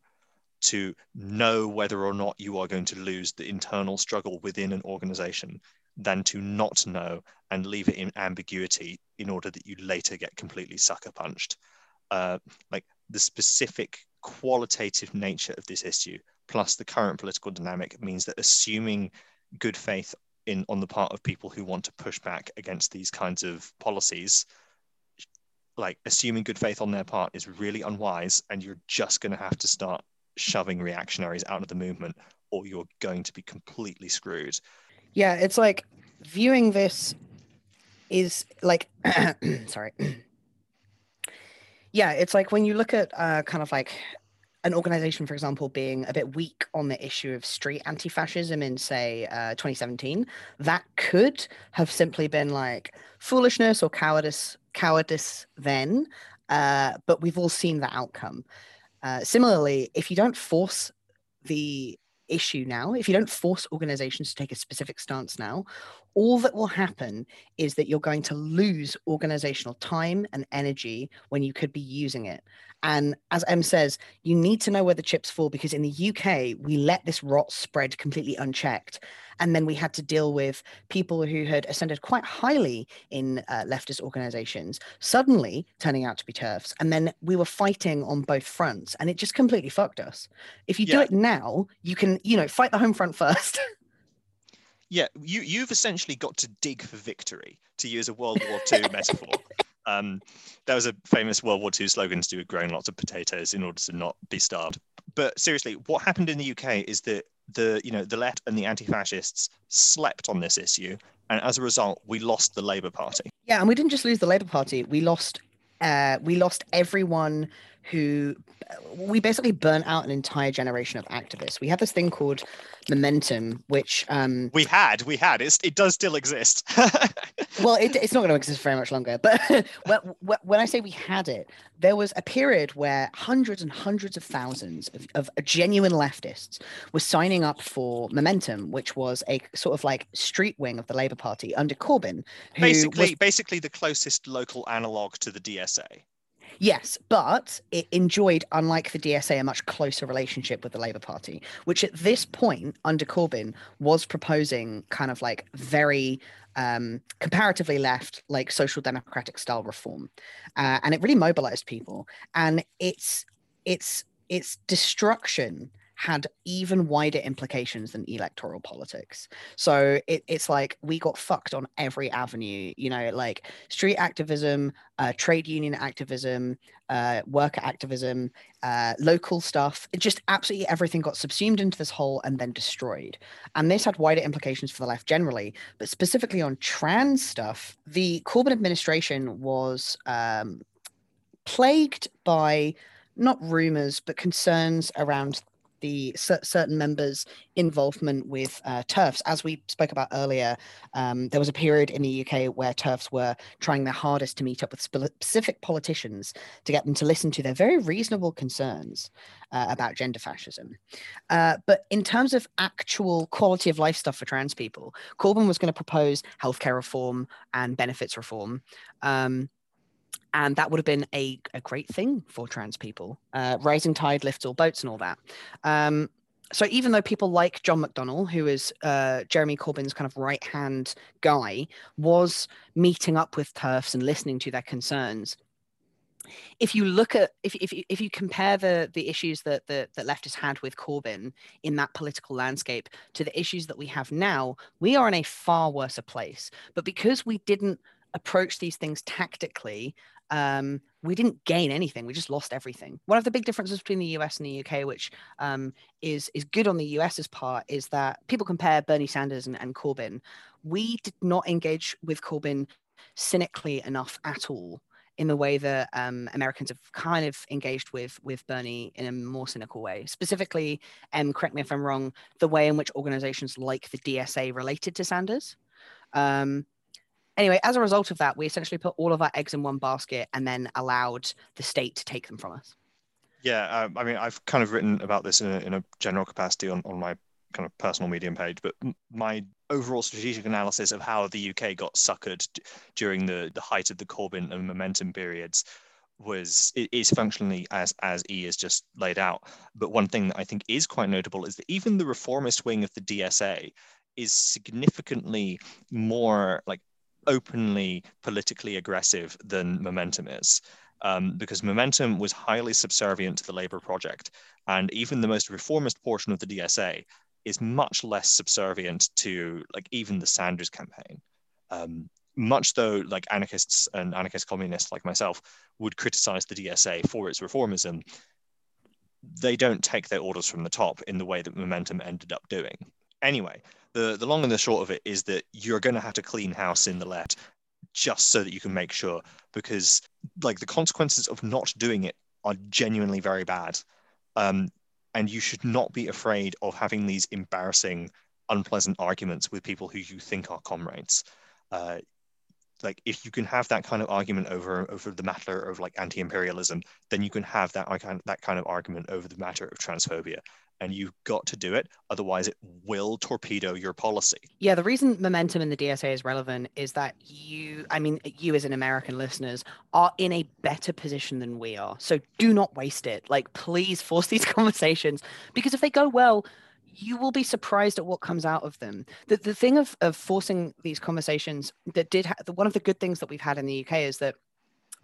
to know whether or not you are going to lose the internal struggle within an organization than to not know and leave it in ambiguity in order that you later get completely sucker punched. Uh, like the specific qualitative nature of this issue, plus the current political dynamic, means that assuming good faith in on the part of people who want to push back against these kinds of policies like assuming good faith on their part is really unwise and you're just going to have to start shoving reactionaries out of the movement or you're going to be completely screwed yeah it's like viewing this is like sorry yeah it's like when you look at uh, kind of like an organization, for example, being a bit weak on the issue of street anti fascism in, say, uh, 2017, that could have simply been like foolishness or cowardice cowardice then, uh, but we've all seen the outcome. Uh, similarly, if you don't force the issue now, if you don't force organizations to take a specific stance now, all that will happen is that you're going to lose organizational time and energy when you could be using it. And as M says, you need to know where the chips fall because in the UK, we let this rot spread completely unchecked. and then we had to deal with people who had ascended quite highly in uh, leftist organizations suddenly turning out to be TERFs and then we were fighting on both fronts and it just completely fucked us if you do it now you can you know fight the home front first Yeah, you you've essentially got to dig for victory, to use a World War II metaphor. Um, there was a famous World War II slogan to do with growing lots of potatoes in order to not be starved. But seriously, what happened in the UK is that the you know the left and the anti-fascists slept on this issue, and as a result, we lost the Labour Party. Yeah, and we didn't just lose the Labour Party. We lost uh, we lost everyone who we basically burnt out an entire generation of activists. We had this thing called momentum, which um, We had, we had. It's, it does still exist. well, it, it's not going to exist very much longer. But when, when I say we had it, there was a period where hundreds and hundreds of thousands of, of genuine leftists were signing up for Momentum, which was a sort of like street wing of the Labour Party under Corbyn. Who basically, was, basically the closest local analog to the DSA. Yes, but it enjoyed, unlike the DSA, a much closer relationship with the Labour Party, which at this point under Corbyn was proposing kind of like very um, comparatively left, like social democratic style reform, uh, and it really mobilized people. And its its its destruction had even wider implications than electoral politics. So it, it's like we got fucked on every avenue, you know, like street activism, uh, trade union activism, uh, worker activism, uh, local stuff. It just absolutely everything got subsumed into this hole and then destroyed. And this had wider implications for the left generally, but specifically on trans stuff, the Corbyn administration was um, plagued by not rumors, but concerns around the cer- certain members' involvement with uh, TERFs. As we spoke about earlier, um, there was a period in the UK where TERFs were trying their hardest to meet up with specific politicians to get them to listen to their very reasonable concerns uh, about gender fascism. Uh, but in terms of actual quality of life stuff for trans people, Corbyn was going to propose healthcare reform and benefits reform. Um, and that would have been a, a great thing for trans people. Uh, rising tide lifts all boats and all that. Um, so even though people like John McDonnell, who is uh, Jeremy Corbyn's kind of right hand guy, was meeting up with TERFs and listening to their concerns, if you look at if if if you compare the the issues that the that leftists had with Corbyn in that political landscape to the issues that we have now, we are in a far worse place. But because we didn't approach these things tactically, um, we didn't gain anything. We just lost everything. One of the big differences between the US and the UK, which um, is is good on the US's part, is that people compare Bernie Sanders and, and Corbyn. We did not engage with Corbyn cynically enough at all in the way that um, Americans have kind of engaged with with Bernie in a more cynical way. Specifically, um, correct me if I'm wrong, the way in which organizations like the DSA related to Sanders. Um, anyway, as a result of that, we essentially put all of our eggs in one basket and then allowed the state to take them from us. Yeah, um, I mean, I've kind of written about this in a, in a general capacity on, on my kind of personal medium page, but my overall strategic analysis of how the UK got suckered during the, the height of the Corbyn and momentum periods was is functionally as as E has just laid out. But one thing that I think is quite notable is that even the reformist wing of the DSA is significantly more like openly politically aggressive than Momentum is. Um, because Momentum was highly subservient to the Labour project, and even the most reformist portion of the DSA is much less subservient to like even the Sanders campaign. Um, much though like anarchists and anarchist communists like myself would criticize the DSA for its reformism, they don't take their orders from the top in the way that Momentum ended up doing. Anyway, the, the long and the short of it is that you're going to have to clean house in the left just so that you can make sure because like the consequences of not doing it are genuinely very bad. Um, and you should not be afraid of having these embarrassing, unpleasant arguments with people who you think are comrades. Uh, like if you can have that kind of argument over over the matter of like anti-imperialism, then you can have that that kind of argument over the matter of transphobia. And you've got to do it, otherwise it will torpedo your policy. Yeah, the reason momentum in the DSA is relevant is that you, I mean, you as an American listeners are in a better position than we are. So do not waste it. Like, please force these conversations because if they go well, you will be surprised at what comes out of them. The, the thing of, of forcing these conversations that did ha- one of the good things that we've had in the UK is that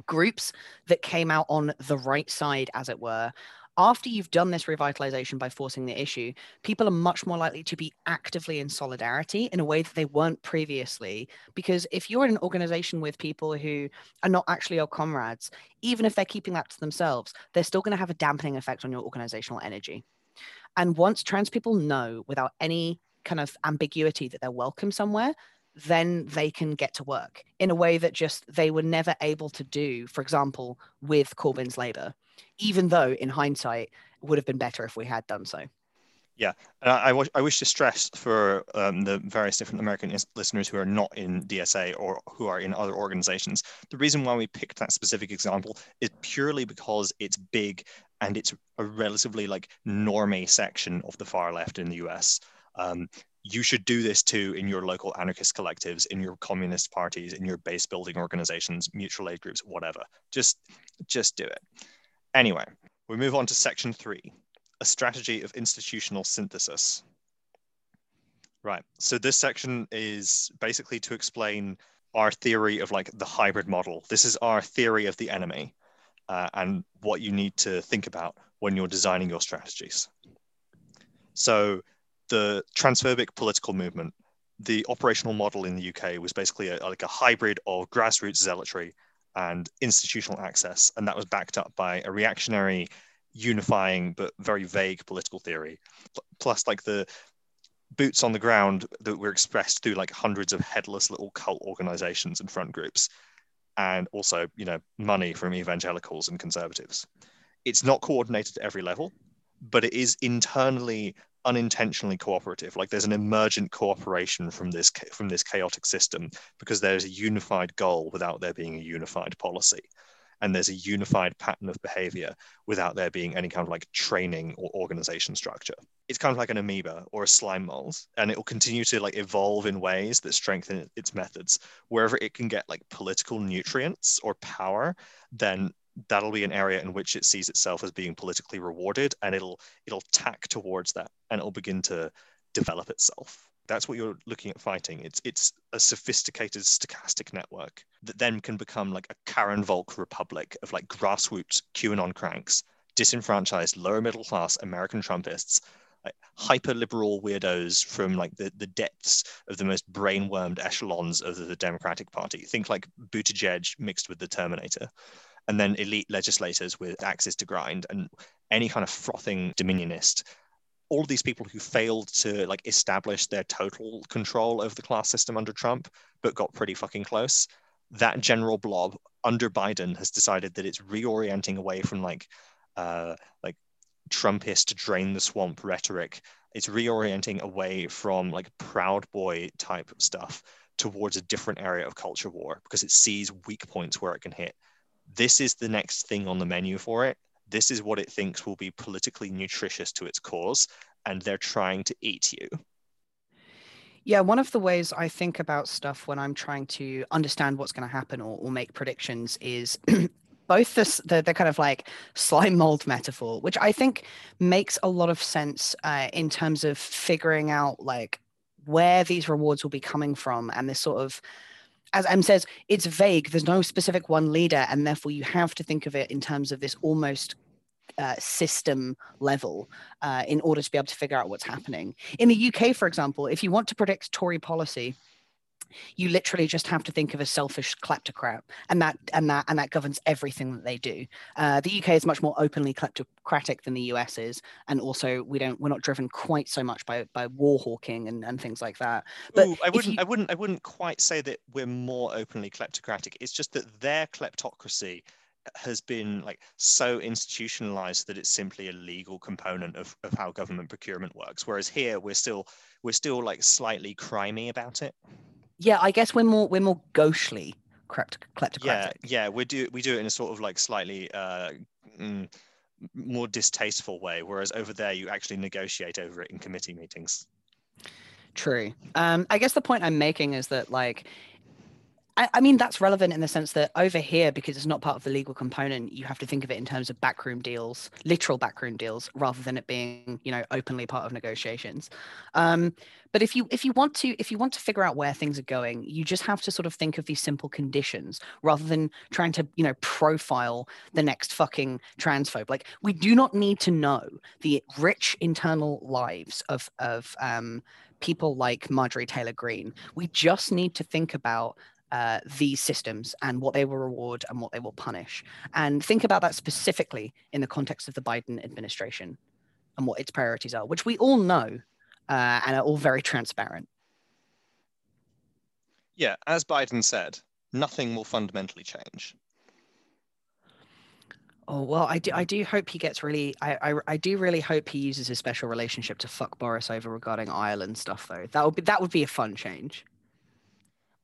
groups that came out on the right side, as it were, after you've done this revitalization by forcing the issue, people are much more likely to be actively in solidarity in a way that they weren't previously. Because if you're in an organization with people who are not actually your comrades, even if they're keeping that to themselves, they're still going to have a dampening effect on your organizational energy. And once trans people know without any kind of ambiguity that they're welcome somewhere, then they can get to work in a way that just they were never able to do, for example, with Corbyn's Labour, even though in hindsight it would have been better if we had done so. Yeah, and I, I, wish, to stress for um, the various different American listeners who are not in DSA or who are in other organizations, the reason why we picked that specific example is purely because it's big and it's a relatively like normie section of the far left in the US. Um, you should do this too in your local anarchist collectives, in your communist parties, in your base building organizations, mutual aid groups, whatever. Just, just do it. Anyway, we move on to section three, a strategy of institutional synthesis. Right. So this section is basically to explain our theory of like the hybrid model. This is our theory of the enemy uh, and what you need to think about when you're designing your strategies. So the transphobic political movement, the operational model in the UK was basically a, like a hybrid of grassroots zealotry and institutional access, and that was backed up by a reactionary, unifying but very vague political theory, plus like the boots on the ground that were expressed through like hundreds of headless little cult organizations and front groups, and also you know money from evangelicals and conservatives. It's not coordinated at every level, but it is internally unintentionally cooperative. Like there's an emergent cooperation from this from this chaotic system because there's a unified goal without there being a unified policy. And there's a unified pattern of behavior without there being any kind of like training or organization structure. It's kind of like an amoeba or a slime mold and it will continue to like evolve in ways that strengthen its methods. Wherever it can get like political nutrients or power then that'll be an area in which it sees itself as being politically rewarded and it'll it'll tack towards that and it'll begin to develop itself. That's what you're looking at fighting. It's it's a sophisticated stochastic network that then can become like a karen volk republic of like grassroots qanon cranks disenfranchised lower middle class american trumpists like hyper liberal weirdos from like the, the depths of the most brainwormed echelons of the Democratic Party. Think like Buttigieg mixed with the Terminator and then elite legislators with axes to grind and any kind of frothing dominionist all of these people who failed to like establish their total control over the class system under Trump, but got pretty fucking close. That general blob under Biden has decided that it's reorienting away from like uh, like Trumpist drain the swamp rhetoric. It's reorienting away from like proud boy type stuff towards a different area of culture war because it sees weak points where it can hit this is the next thing on the menu for it. This is what it thinks will be politically nutritious to its cause, and they're trying to eat you. Yeah, one of the ways I think about stuff when I'm trying to understand what's going to happen or, or make predictions is both this the, the kind of like slime mold metaphor, which I think makes a lot of sense uh, in terms of figuring out like where these rewards will be coming from and this sort of as M says, it's vague. There's no specific one leader, and therefore you have to think of it in terms of this almost uh, system level uh, in order to be able to figure out what's happening. In the UK, for example, if you want to predict Tory policy, you literally just have to think of a selfish kleptocrat and that and that and that governs everything that they do. Uh, the uk is much more openly kleptocratic than the us is and also we don't we're not driven quite so much by by war hawking and, and things like that. But Ooh, i wouldn't you... i wouldn't i wouldn't quite say that we're more openly kleptocratic. It's just that their kleptocracy has been like so institutionalized that it's simply a legal component of, of how government procurement works. Whereas here we're still we're still like slightly crimey about it yeah, I guess we're more we're more ghostly kleptocratic. Yeah, yeah, we do we do it in a sort of like slightly uh, mm, more distasteful way, whereas over there you actually negotiate over it in committee meetings. True. Um, I guess the point I'm making is that like I, I mean, that's relevant in the sense that over here, because it's not part of the legal component, you have to think of it in terms of backroom deals, literal backroom deals, rather than it being, you know, openly part of negotiations. Um, but if you if you want to if you want to figure out where things are going, you just have to sort of think of these simple conditions rather than trying to, you know, profile the next fucking transphobe. Like we do not need to know the rich internal lives of of um, people like Marjorie Taylor Greene. We just need to think about uh, these systems and what they will reward and what they will punish. And think about that specifically in the context of the Biden administration and what its priorities are, which we all know uh, and are all very transparent. Yeah, as Biden said, nothing will fundamentally change. Oh well, I do. I do hope he gets really. I, I I do really hope he uses his special relationship to fuck Boris over regarding Ireland stuff, though. That would be that would be a fun change.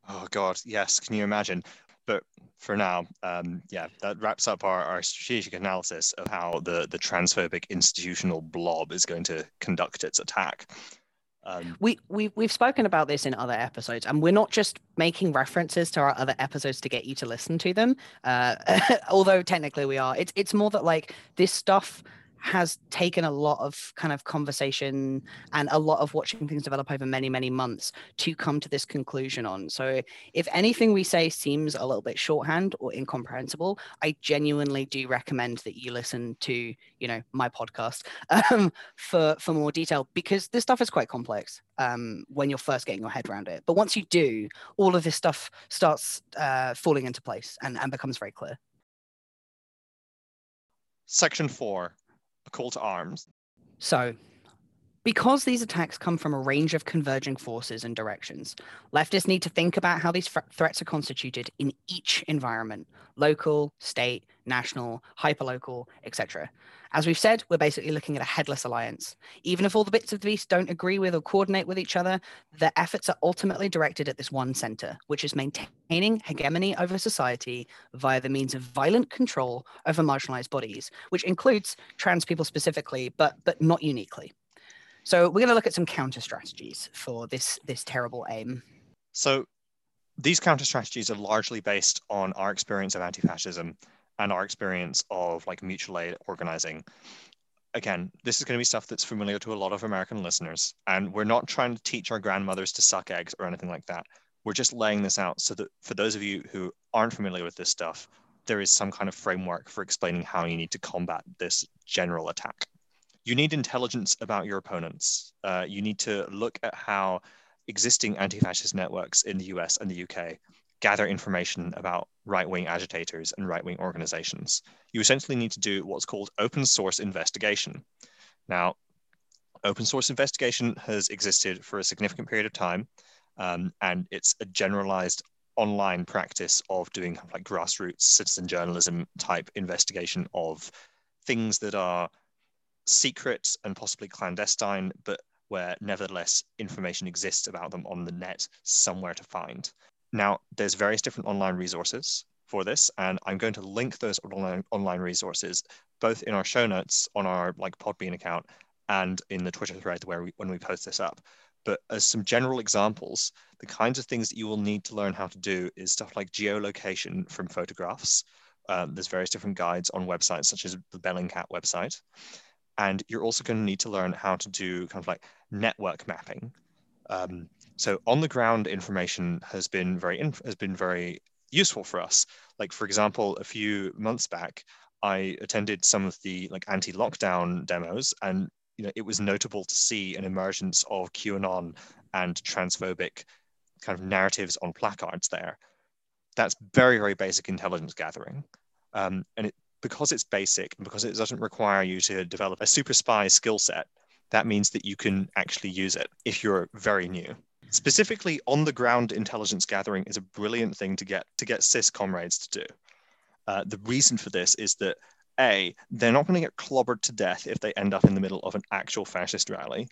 Oh God, yes. Can you imagine? But for now, um, yeah, that wraps up our, our strategic analysis of how the the transphobic institutional blob is going to conduct its attack. Um, we, we, we've spoken about this in other episodes, and we're not just making references to our other episodes to get you to listen to them. Uh, although technically we are. It's, it's more that like this stuff has taken a lot of kind of conversation and a lot of watching things develop over many many months to come to this conclusion on. So if anything we say seems a little bit shorthand or incomprehensible i genuinely do recommend that you listen to you know my podcast um, for for more detail because this stuff is quite complex um, when you're first getting your head around it. But once you do all of this stuff starts uh, falling into place and, and becomes very clear. Section 4 a call to arms. So, because these attacks come from a range of converging forces and directions, leftists need to think about how these threats are constituted in each environment local, state, national, hyperlocal, etc. As we've said, we're basically looking at a headless alliance. Even if all the bits of the beast don't agree with or coordinate with each other, their efforts are ultimately directed at this one center, which is maintaining hegemony over society via the means of violent control over marginalized bodies, which includes trans people specifically, but but not uniquely. So we're going to look at some counter strategies for this this terrible aim. So these counter strategies are largely based on our experience of anti-fascism and our experience of like mutual aid organizing. Again this is going to be stuff that's familiar to a lot of american listeners and we're not trying to teach our grandmothers to suck eggs or anything like that. We're just laying this out so that for those of you who aren't familiar with this stuff there is some kind of framework for explaining how you need to combat this general attack. You need intelligence about your opponents. Uh, you need to look at how existing anti-fascist networks in the us and the uk gather information about right wing agitators and right wing organizations. You essentially need to do what's called open source investigation. Now, open source investigation has existed for a significant period of time, um, and it's a generalized online practice of doing like grassroots citizen journalism type investigation of things that are secret and possibly clandestine, but where nevertheless information exists about them on the net somewhere to find. Now, there's various different online resources for this, and I'm going to link those online, online resources both in our show notes on our like Podbean account and in the Twitter thread where we, when we post this up. But as some general examples, the kinds of things that you will need to learn how to do is stuff like geolocation from photographs. Um, there's various different guides on websites such as the Bellingcat website. And you're also going to need to learn how to do kind of like network mapping. Um, so on the ground information has been very has been very useful for us. Like for example, a few months back, I attended some of the like anti-lockdown demos, and you know it was notable to see an emergence of QAnon and transphobic kind of narratives on placards there. That's very very basic intelligence gathering, um, and it, because it's basic and because it doesn't require you to develop a super spy skill set, that means that you can actually use it if you're very new specifically on the ground intelligence gathering is a brilliant thing to get to get cis comrades to do. Uh, the reason for this is that a they're not going to get clobbered to death if they end up in the middle of an actual fascist rally,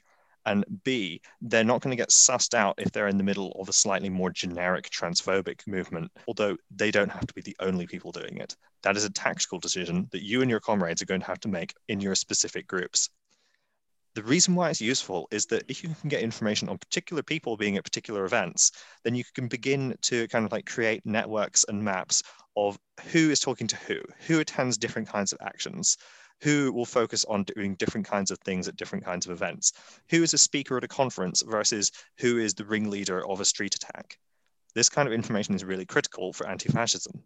and b they're not going to get sussed out if they're in the middle of a slightly more generic transphobic movement. Although they don't have to be the only people doing it. That is a tactical decision that you and your comrades are going to have to make in your specific groups. The reason why it's useful is that if you can get information on particular people being at particular events, then you can begin to kind of like create networks and maps of who is talking to who, who attends different kinds of actions, who will focus on doing different kinds of things at different kinds of events, who is a speaker at a conference versus who is the ringleader of a street attack. This kind of information is really critical for anti-fascism.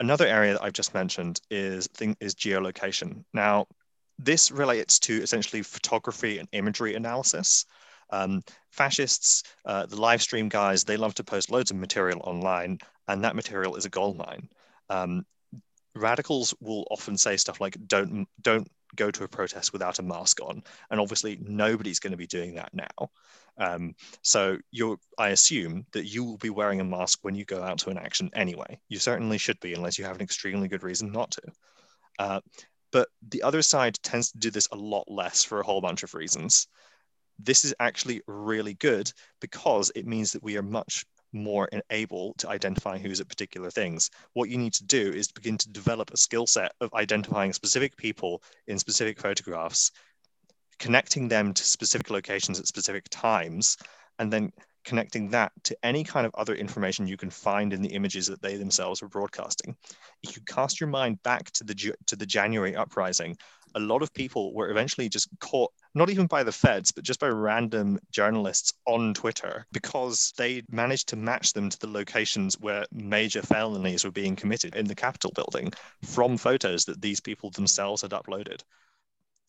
Another area that I've just mentioned is thing is geolocation. Now, this relates to essentially photography and imagery analysis. Um, fascists, uh, the live stream guys, they love to post loads of material online, and that material is a gold mine. Um, radicals will often say stuff like don't don't go to a protest without a mask on and obviously nobody's going to be doing that now um, so i assume that you will be wearing a mask when you go out to an action anyway you certainly should be unless you have an extremely good reason not to uh, but the other side tends to do this a lot less for a whole bunch of reasons this is actually really good because it means that we are much more able to identify who's at particular things. What you need to do is begin to develop a skill set of identifying specific people in specific photographs, connecting them to specific locations at specific times, and then connecting that to any kind of other information you can find in the images that they themselves were broadcasting. If you cast your mind back to the to the January uprising, a lot of people were eventually just caught not even by the feds, but just by random journalists on Twitter because they managed to match them to the locations where major felonies were being committed in the Capitol building from photos that these people themselves had uploaded.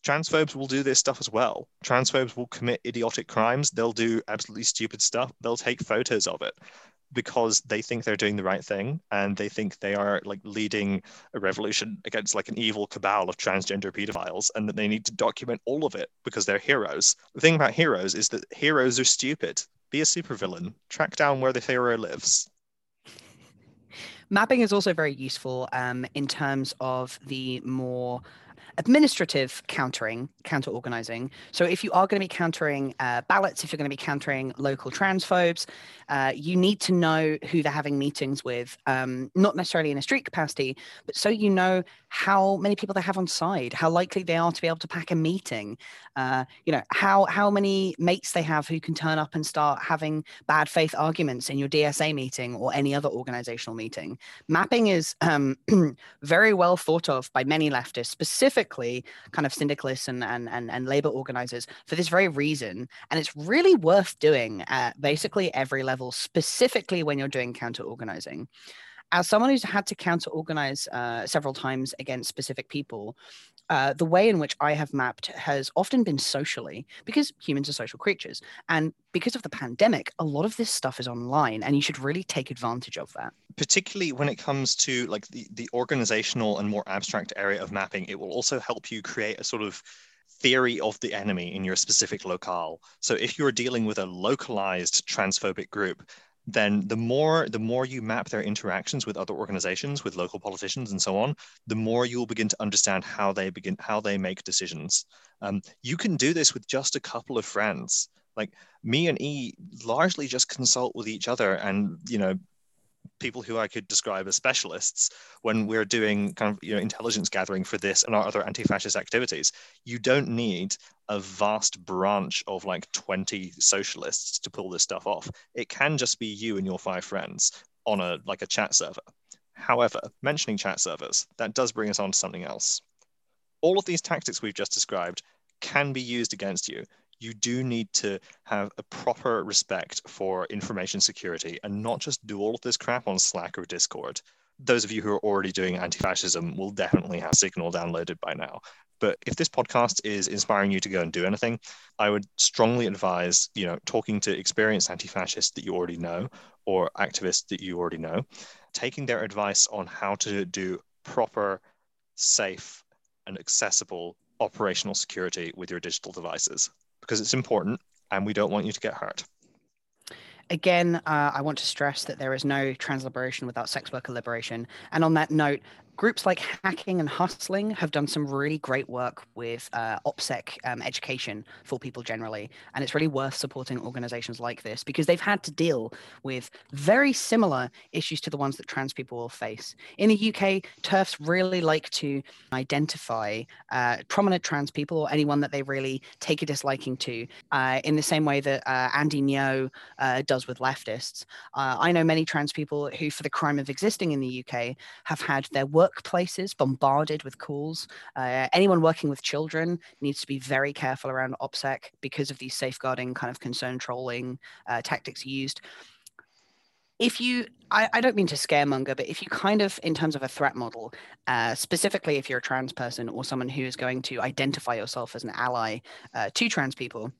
Transphobes will do this stuff as well. Transphobes will commit idiotic crimes. They'll do absolutely stupid stuff. They'll take photos of it because they think they're doing the right thing and they think they are like leading a revolution against like an evil cabal of transgender pedophiles and that they need to document all of it because they're heroes. The thing about heroes is that heroes are stupid. Be a supervillain. Track down where the hero lives. Mapping is also very useful um, in terms of the more administrative countering, counter organizing. So if you are going to be countering uh, ballots, if you're going to be countering local transphobes, uh, you need to know who they're having meetings with, um, not necessarily in a street capacity, but so you know how many people they have on side, how likely they are to be able to pack a meeting, uh, you know, how how many mates they have who can turn up and start having bad faith arguments in your DSA meeting or any other organizational meeting. Mapping is um, very well thought of by many leftists, specifically kind of syndicalists and, and, and, and labor organizers for this very reason. And it's really worth doing at basically every level level, specifically when you're doing counter organizing. As someone who's had to counter organize uh, several times against specific people, uh, the way in which I have mapped has often been socially because humans are social creatures. And because of the pandemic, a lot of this stuff is online and you should really take advantage of that. Particularly when it comes to like the, the organizational and more abstract area of mapping, it will also help you create a sort of theory of the enemy in your specific locale. So if you're dealing with a localized transphobic group, then the more the more you map their interactions with other organizations, with local politicians, and so on, the more you'll begin to understand how they begin how they make decisions. Um, you can do this with just a couple of friends. Like me and E largely just consult with each other and you know people who I could describe as specialists when we're doing kind of you know intelligence gathering for this and our other anti-fascist activities. You don't need a vast branch of like 20 socialists to pull this stuff off. It can just be you and your five friends on a like a chat server. However, mentioning chat servers, that does bring us on to something else. All of these tactics we've just described can be used against you you do need to have a proper respect for information security and not just do all of this crap on Slack or Discord. Those of you who are already doing anti fascism will definitely have Signal downloaded by now. But if this podcast is inspiring you to go and do anything, I would strongly advise, you know, talking to experienced anti-fascists that you already know or activists that you already know, taking their advice on how to do proper, safe, and accessible operational security with your digital devices because it's important and we don't want you to get hurt. Again, uh, I want to stress that there is no trans liberation without sex worker liberation. And on that note, groups like Hacking and Hustling have done some really great work with uh, OPSEC um, education for people generally. And it's really worth supporting organizations like this because they've had to deal with very similar issues to the ones that trans people will face. In the UK, TERFs really like to identify uh, prominent trans people or anyone that they really take a disliking to uh, in the same way that uh, Andy Ngo uh, does with leftists. Uh, I know many trans people who, for the crime of existing in the UK, have had their workplaces bombarded with calls. Uh, anyone working with children needs to be very careful around OPSEC because of these safeguarding kind of concern trolling uh, tactics used. If you, I, I, don't mean to scaremonger, but if you kind of, in terms of a threat model, uh, specifically if you're a trans person or someone who is going to identify yourself as an ally uh, to trans people,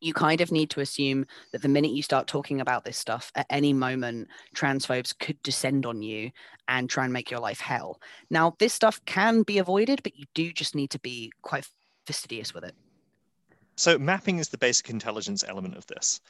you kind of need to assume that the minute you start talking about this stuff, at any moment, transphobes could descend on you and try and make your life hell. Now, this stuff can be avoided, but you do just need to be quite fastidious with it. So, mapping is the basic intelligence element of this.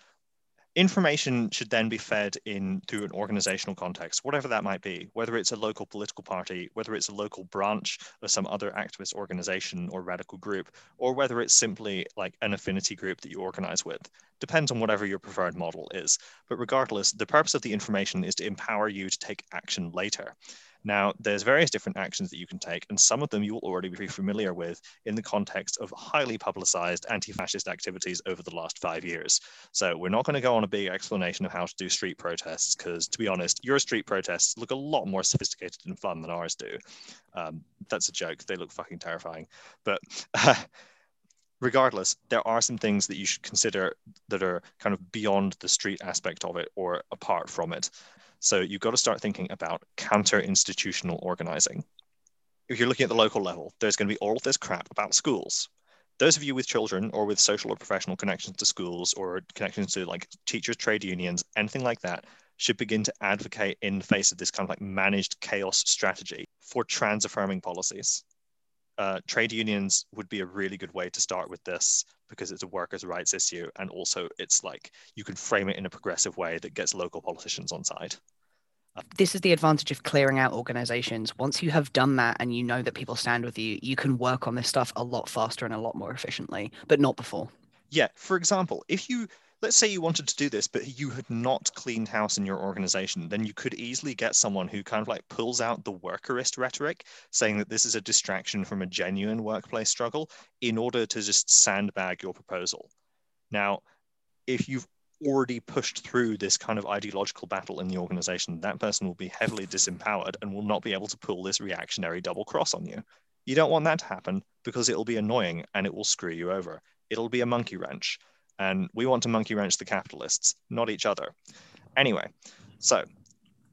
Information should then be fed in through an organizational context, whatever that might be, whether it's a local political party, whether it's a local branch of some other activist organization or radical group, or whether it's simply like an affinity group that you organize with. Depends on whatever your preferred model is. But regardless, the purpose of the information is to empower you to take action later. Now, there's various different actions that you can take, and some of them you will already be familiar with in the context of highly publicized anti-fascist activities over the last five years. So we're not going to go on a big explanation of how to do street protests, because to be honest, your street protests look a lot more sophisticated and fun than ours do. Um, that's a joke. They look fucking terrifying. But regardless, there are some things that you should consider that are kind of beyond the street aspect of it or apart from it. So you've got to start thinking about counter institutional organizing. If you're looking at the local level, there's going to be all of this crap about schools. Those of you with children or with social or professional connections to schools or connections to like teachers, trade unions, anything like that, should begin to advocate in the face of this kind of like managed chaos strategy for trans affirming policies. Uh, trade unions would be a really good way to start with this because it's a workers' rights issue, and also it's like you can frame it in a progressive way that gets local politicians on side. This is the advantage of clearing out organizations. Once you have done that and you know that people stand with you, you can work on this stuff a lot faster and a lot more efficiently, but not before. Yeah. For example, if you let's say you wanted to do this, but you had not cleaned house in your organization, then you could easily get someone who kind of like pulls out the workerist rhetoric, saying that this is a distraction from a genuine workplace struggle in order to just sandbag your proposal. Now, if you've already pushed through this kind of ideological battle in the organization, that person will be heavily disempowered and will not be able to pull this reactionary double cross on you. You don't want that to happen because it'll be annoying and it will screw you over. It'll be a monkey wrench. And we want to monkey wrench the capitalists, not each other. Anyway, so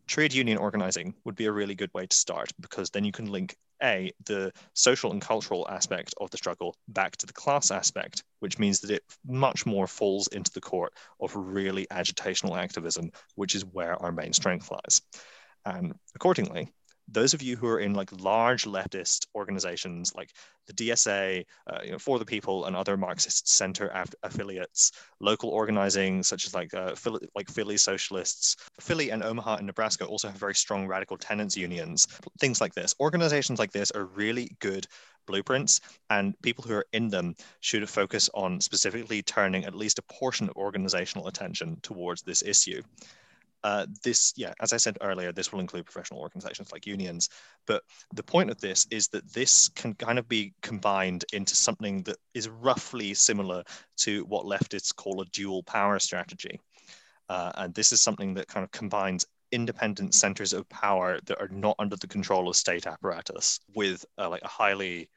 trade union organizing would be a really good way to start because then you can link a the social and cultural aspect of the struggle back to the class aspect which means that it much more falls into the court of really agitational activism which is where our main strength lies and accordingly those of you who are in like large leftist organizations like the DSA, uh, you know, for the people and other Marxist center af- affiliates, local organizing such as like uh, Philly, like Philly Socialists, Philly and Omaha in Nebraska also have very strong radical tenants unions, things like this. Organizations like this are really good blueprints and people who are in them should focus on specifically turning at least a portion of organizational attention towards this issue. Uh, this, yeah, as I said earlier, this will include professional organizations like unions. But the point of this is that this can kind of be combined into something that is roughly similar to what leftists call a dual power strategy. Uh, and this is something that kind of combines independent centers of power that are not under the control of state apparatus with uh, like a highly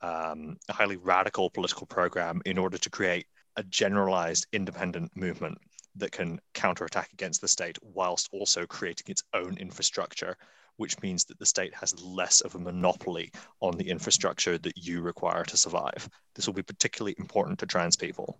um, a highly radical political program in order to create a generalized independent movement that can counterattack against the state whilst also creating its own infrastructure, which means that the state has less of a monopoly on the infrastructure that you require to survive. This will be particularly important to trans people.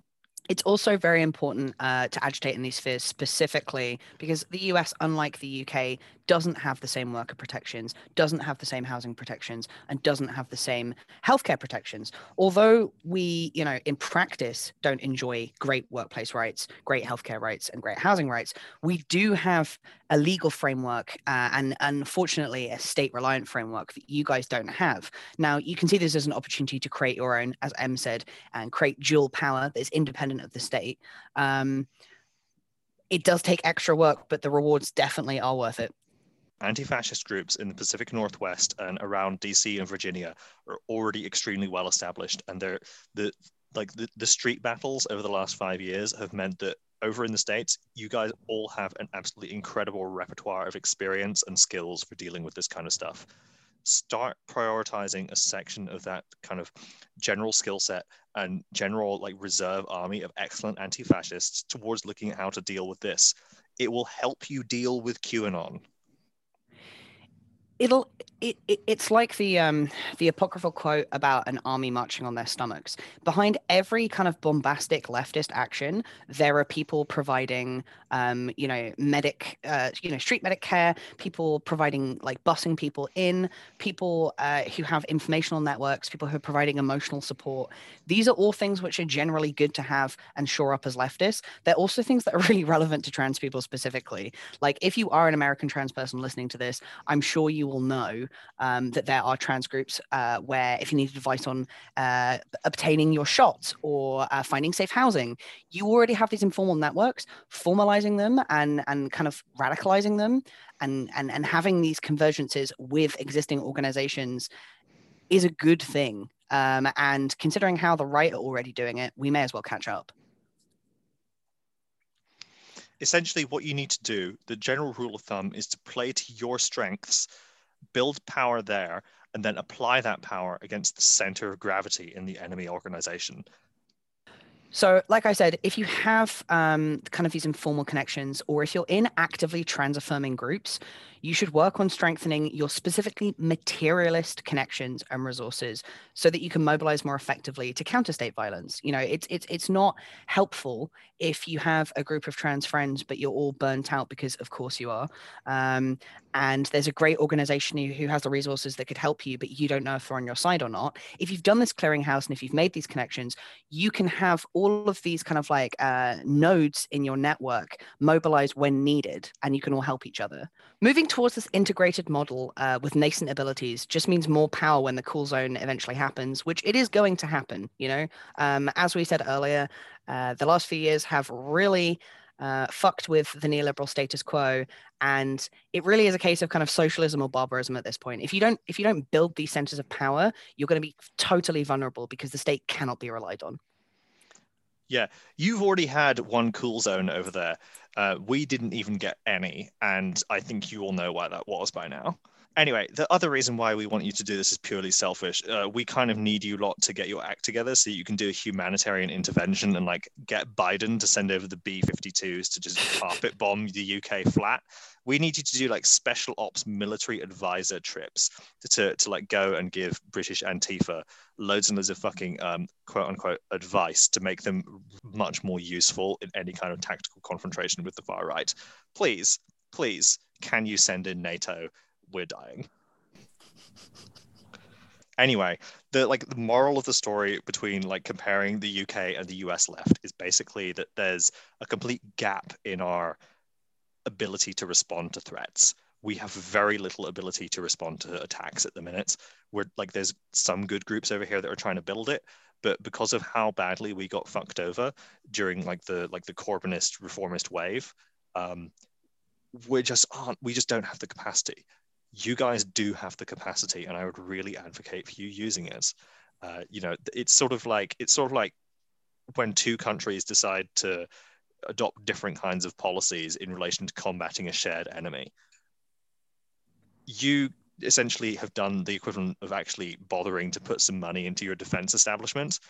It's also very important uh, to agitate in these spheres specifically because the US, unlike the UK, doesn't have the same worker protections, doesn't have the same housing protections, and doesn't have the same healthcare protections. Although we, you know, in practice don't enjoy great workplace rights, great healthcare rights, and great housing rights, we do have a legal framework uh, and unfortunately a state reliant framework that you guys don't have. Now, you can see this as an opportunity to create your own, as Em said, and create dual power that is independent of the state. Um, it does take extra work, but the rewards definitely are worth it. Anti fascist groups in the Pacific Northwest and around DC and Virginia are already extremely well established, and they're the like the, the street battles over the last five years have meant that over in the States, you guys all have an absolutely incredible repertoire of experience and skills for dealing with this kind of stuff. Start prioritizing a section of that kind of general skill set and general like reserve army of excellent anti-fascists towards looking at how to deal with this. It will help you deal with QAnon it'll it, it, it's like the um the apocryphal quote about an army marching on their stomachs. Behind every kind of bombastic leftist action there are people providing um you know medic uh you know street medic care people providing like busing people in people uh, who have informational networks people who are providing emotional support. These are all things which are generally good to have and shore up as leftists. They're also things that are really relevant to trans people specifically. Like if you are an american trans person listening to this i'm sure you will know um, that there are trans groups uh, where if you need advice on uh, obtaining your shots or uh, finding safe housing, you already have these informal networks, formalizing them and, and kind of radicalizing them and, and, and having these convergences with existing organizations is a good thing. Um, and considering how the right are already doing it, we may as well catch up essentially what you need to do the general rule of thumb is to play to your strengths build power there, and then apply that power against the center of gravity in the enemy organization. So, like I said, if you have um, kind of these informal connections, or if you're in actively trans affirming groups, you should work on strengthening your specifically materialist connections and resources so that you can mobilize more effectively to counter state violence. You know, it's it's it's not helpful if you have a group of trans friends, but you're all burnt out because, of course, you are. Um, and there's a great organization who, has the resources that could help you, but you don't know if they're on your side or not. If you've done this clearinghouse and if you've made these connections, you can have all of these kind of like uh, nodes in your network mobilized when needed, and you can all help each other. Moving towards this integrated model uh, with nascent abilities just means more power when the cool zone eventually happens, which it is going to happen. You know, um, as we said earlier, uh, the last few years have really uh, fucked with the neoliberal status quo, and it really is a case of kind of socialism or barbarism at this point. If you don't, if you don't build these centers of power, you're going to be totally vulnerable because the state cannot be relied on. Yeah, you've already had one cool zone over there. Uh, we didn't even get any, and I think you all know why that was by now. Anyway, the other reason why we want you to do this is purely selfish. Uh, we kind of need you lot to get your act together so you can do a humanitarian intervention and like get Biden to send over the B-52s to just carpet bomb the UK flat. We need you to do like special ops military advisor trips to, to, to like go and give British Antifa loads and loads of fucking um, quote unquote advice to make them much more useful in any kind of tactical confrontation with the far right. Please, please, can you send in NATO? We're dying. Anyway, the like the moral of the story between like comparing the UK and the US left is basically that there's a complete gap in our ability to respond to threats. We have very little ability to respond to attacks at the minute. We're like there's some good groups over here that are trying to build it, but because of how badly we got fucked over during like the like the Corbynist reformist wave, um, we just aren't we just don't have the capacity you guys do have the capacity, and I would really advocate for you using it. Uh, you know, it's sort of like it's sort of like when two countries decide to adopt different kinds of policies in relation to combating a shared enemy. You essentially have done the equivalent of actually bothering to put some money into your defense establishment.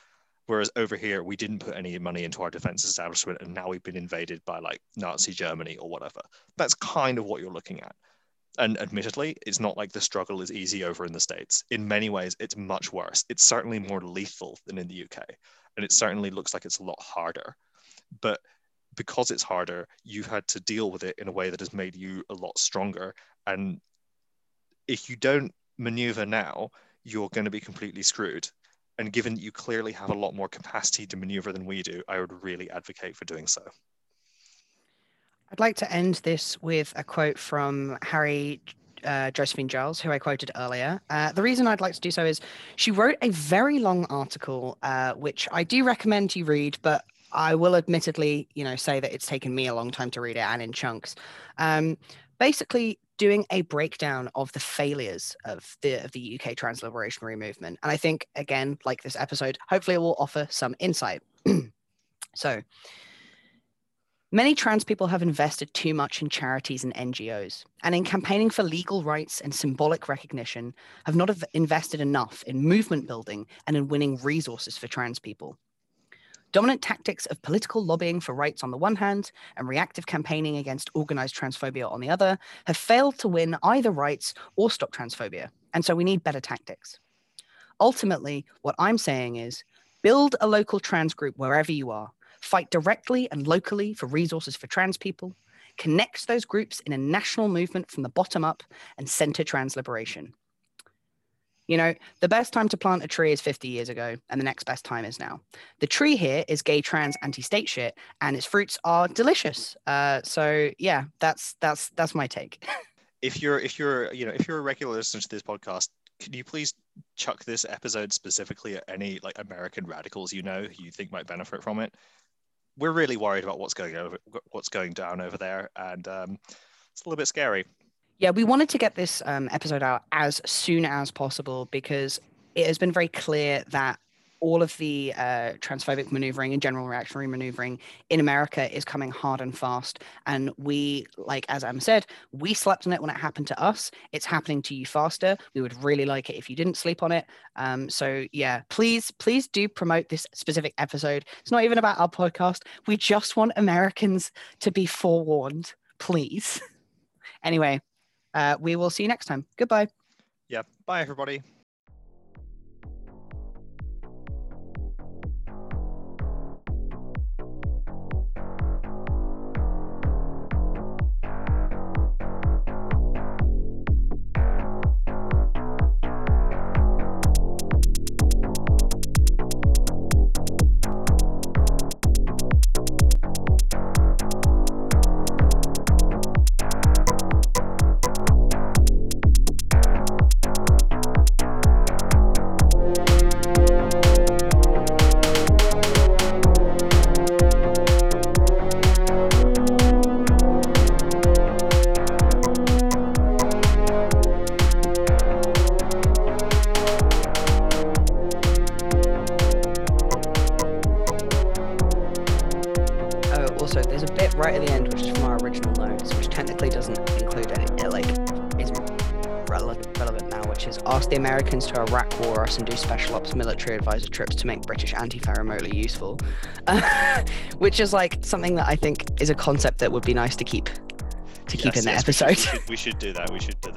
Whereas over here, we didn't put any money into our defense establishment, and now we've been invaded by like Nazi Germany or whatever. That's kind of what you're looking at and admittedly, it's not like the struggle is easy over in the States. In many ways, it's much worse. It's certainly more lethal than in the UK. And it certainly looks like it's a lot harder. But because it's harder, you've had to deal with it in a way that has made you a lot stronger. And if you don't maneuver now, you're going to be completely screwed. And given that you clearly have a lot more capacity to maneuver than we do, I would really advocate for doing so. I'd like to end this with a quote from Harry uh, Josephine Giles, who I quoted earlier. Uh, the reason I'd like to do so is she wrote a very long article, uh, which I do recommend you read, but I will admittedly, you know, say that it's taken me a long time to read it and in chunks. Um, basically, doing a breakdown of the failures of the of the UK trans liberationary movement, and I think again, like this episode, hopefully it will offer some insight. so. Many trans people have invested too much in charities and NGOs, and in campaigning for legal rights and symbolic recognition, have not invested enough in movement building and in winning resources for trans people. Dominant tactics of political lobbying for rights on the one hand and reactive campaigning against organized transphobia on the other have failed to win either rights or stop transphobia, and so we need better tactics. Ultimately, what I'm saying is build a local trans group wherever you are fight directly and locally for resources for trans people, connects those groups in a national movement from the bottom up, and center trans liberation. You know, the best time to plant a tree is 50 years ago, and the next best time is now. The tree here is gay, trans, anti-state shit, and its fruits are delicious. Uh, so yeah, that's that's that's my take. if you're if you're you know if you're a regular listener to this podcast, can you please chuck this episode specifically at any like American radicals you know who you think might benefit from it? We're really worried about what's going over what's going down over there, and um, it's a little bit scary. Yeah, we wanted to get this um, episode out as soon as possible because it has been very clear that all of the uh, transphobic maneuvering and general reactionary maneuvering in America is coming hard and fast. And we, like as Em said, we slept on it when it happened to us. It's happening to you faster. We would really like it if you didn't sleep on it. Um, so yeah, please, please do promote this specific episode. It's not even about our podcast. We just want Americans to be forewarned, please. anyway, uh, we will see you next time. Goodbye. Yeah. Bye, everybody. And do special ops military advisor trips to make British anti-fa remotely useful, uh, which is like something that I think is a concept that would be nice to keep to keep yes, in the episode. We should, we should do that. We should do that.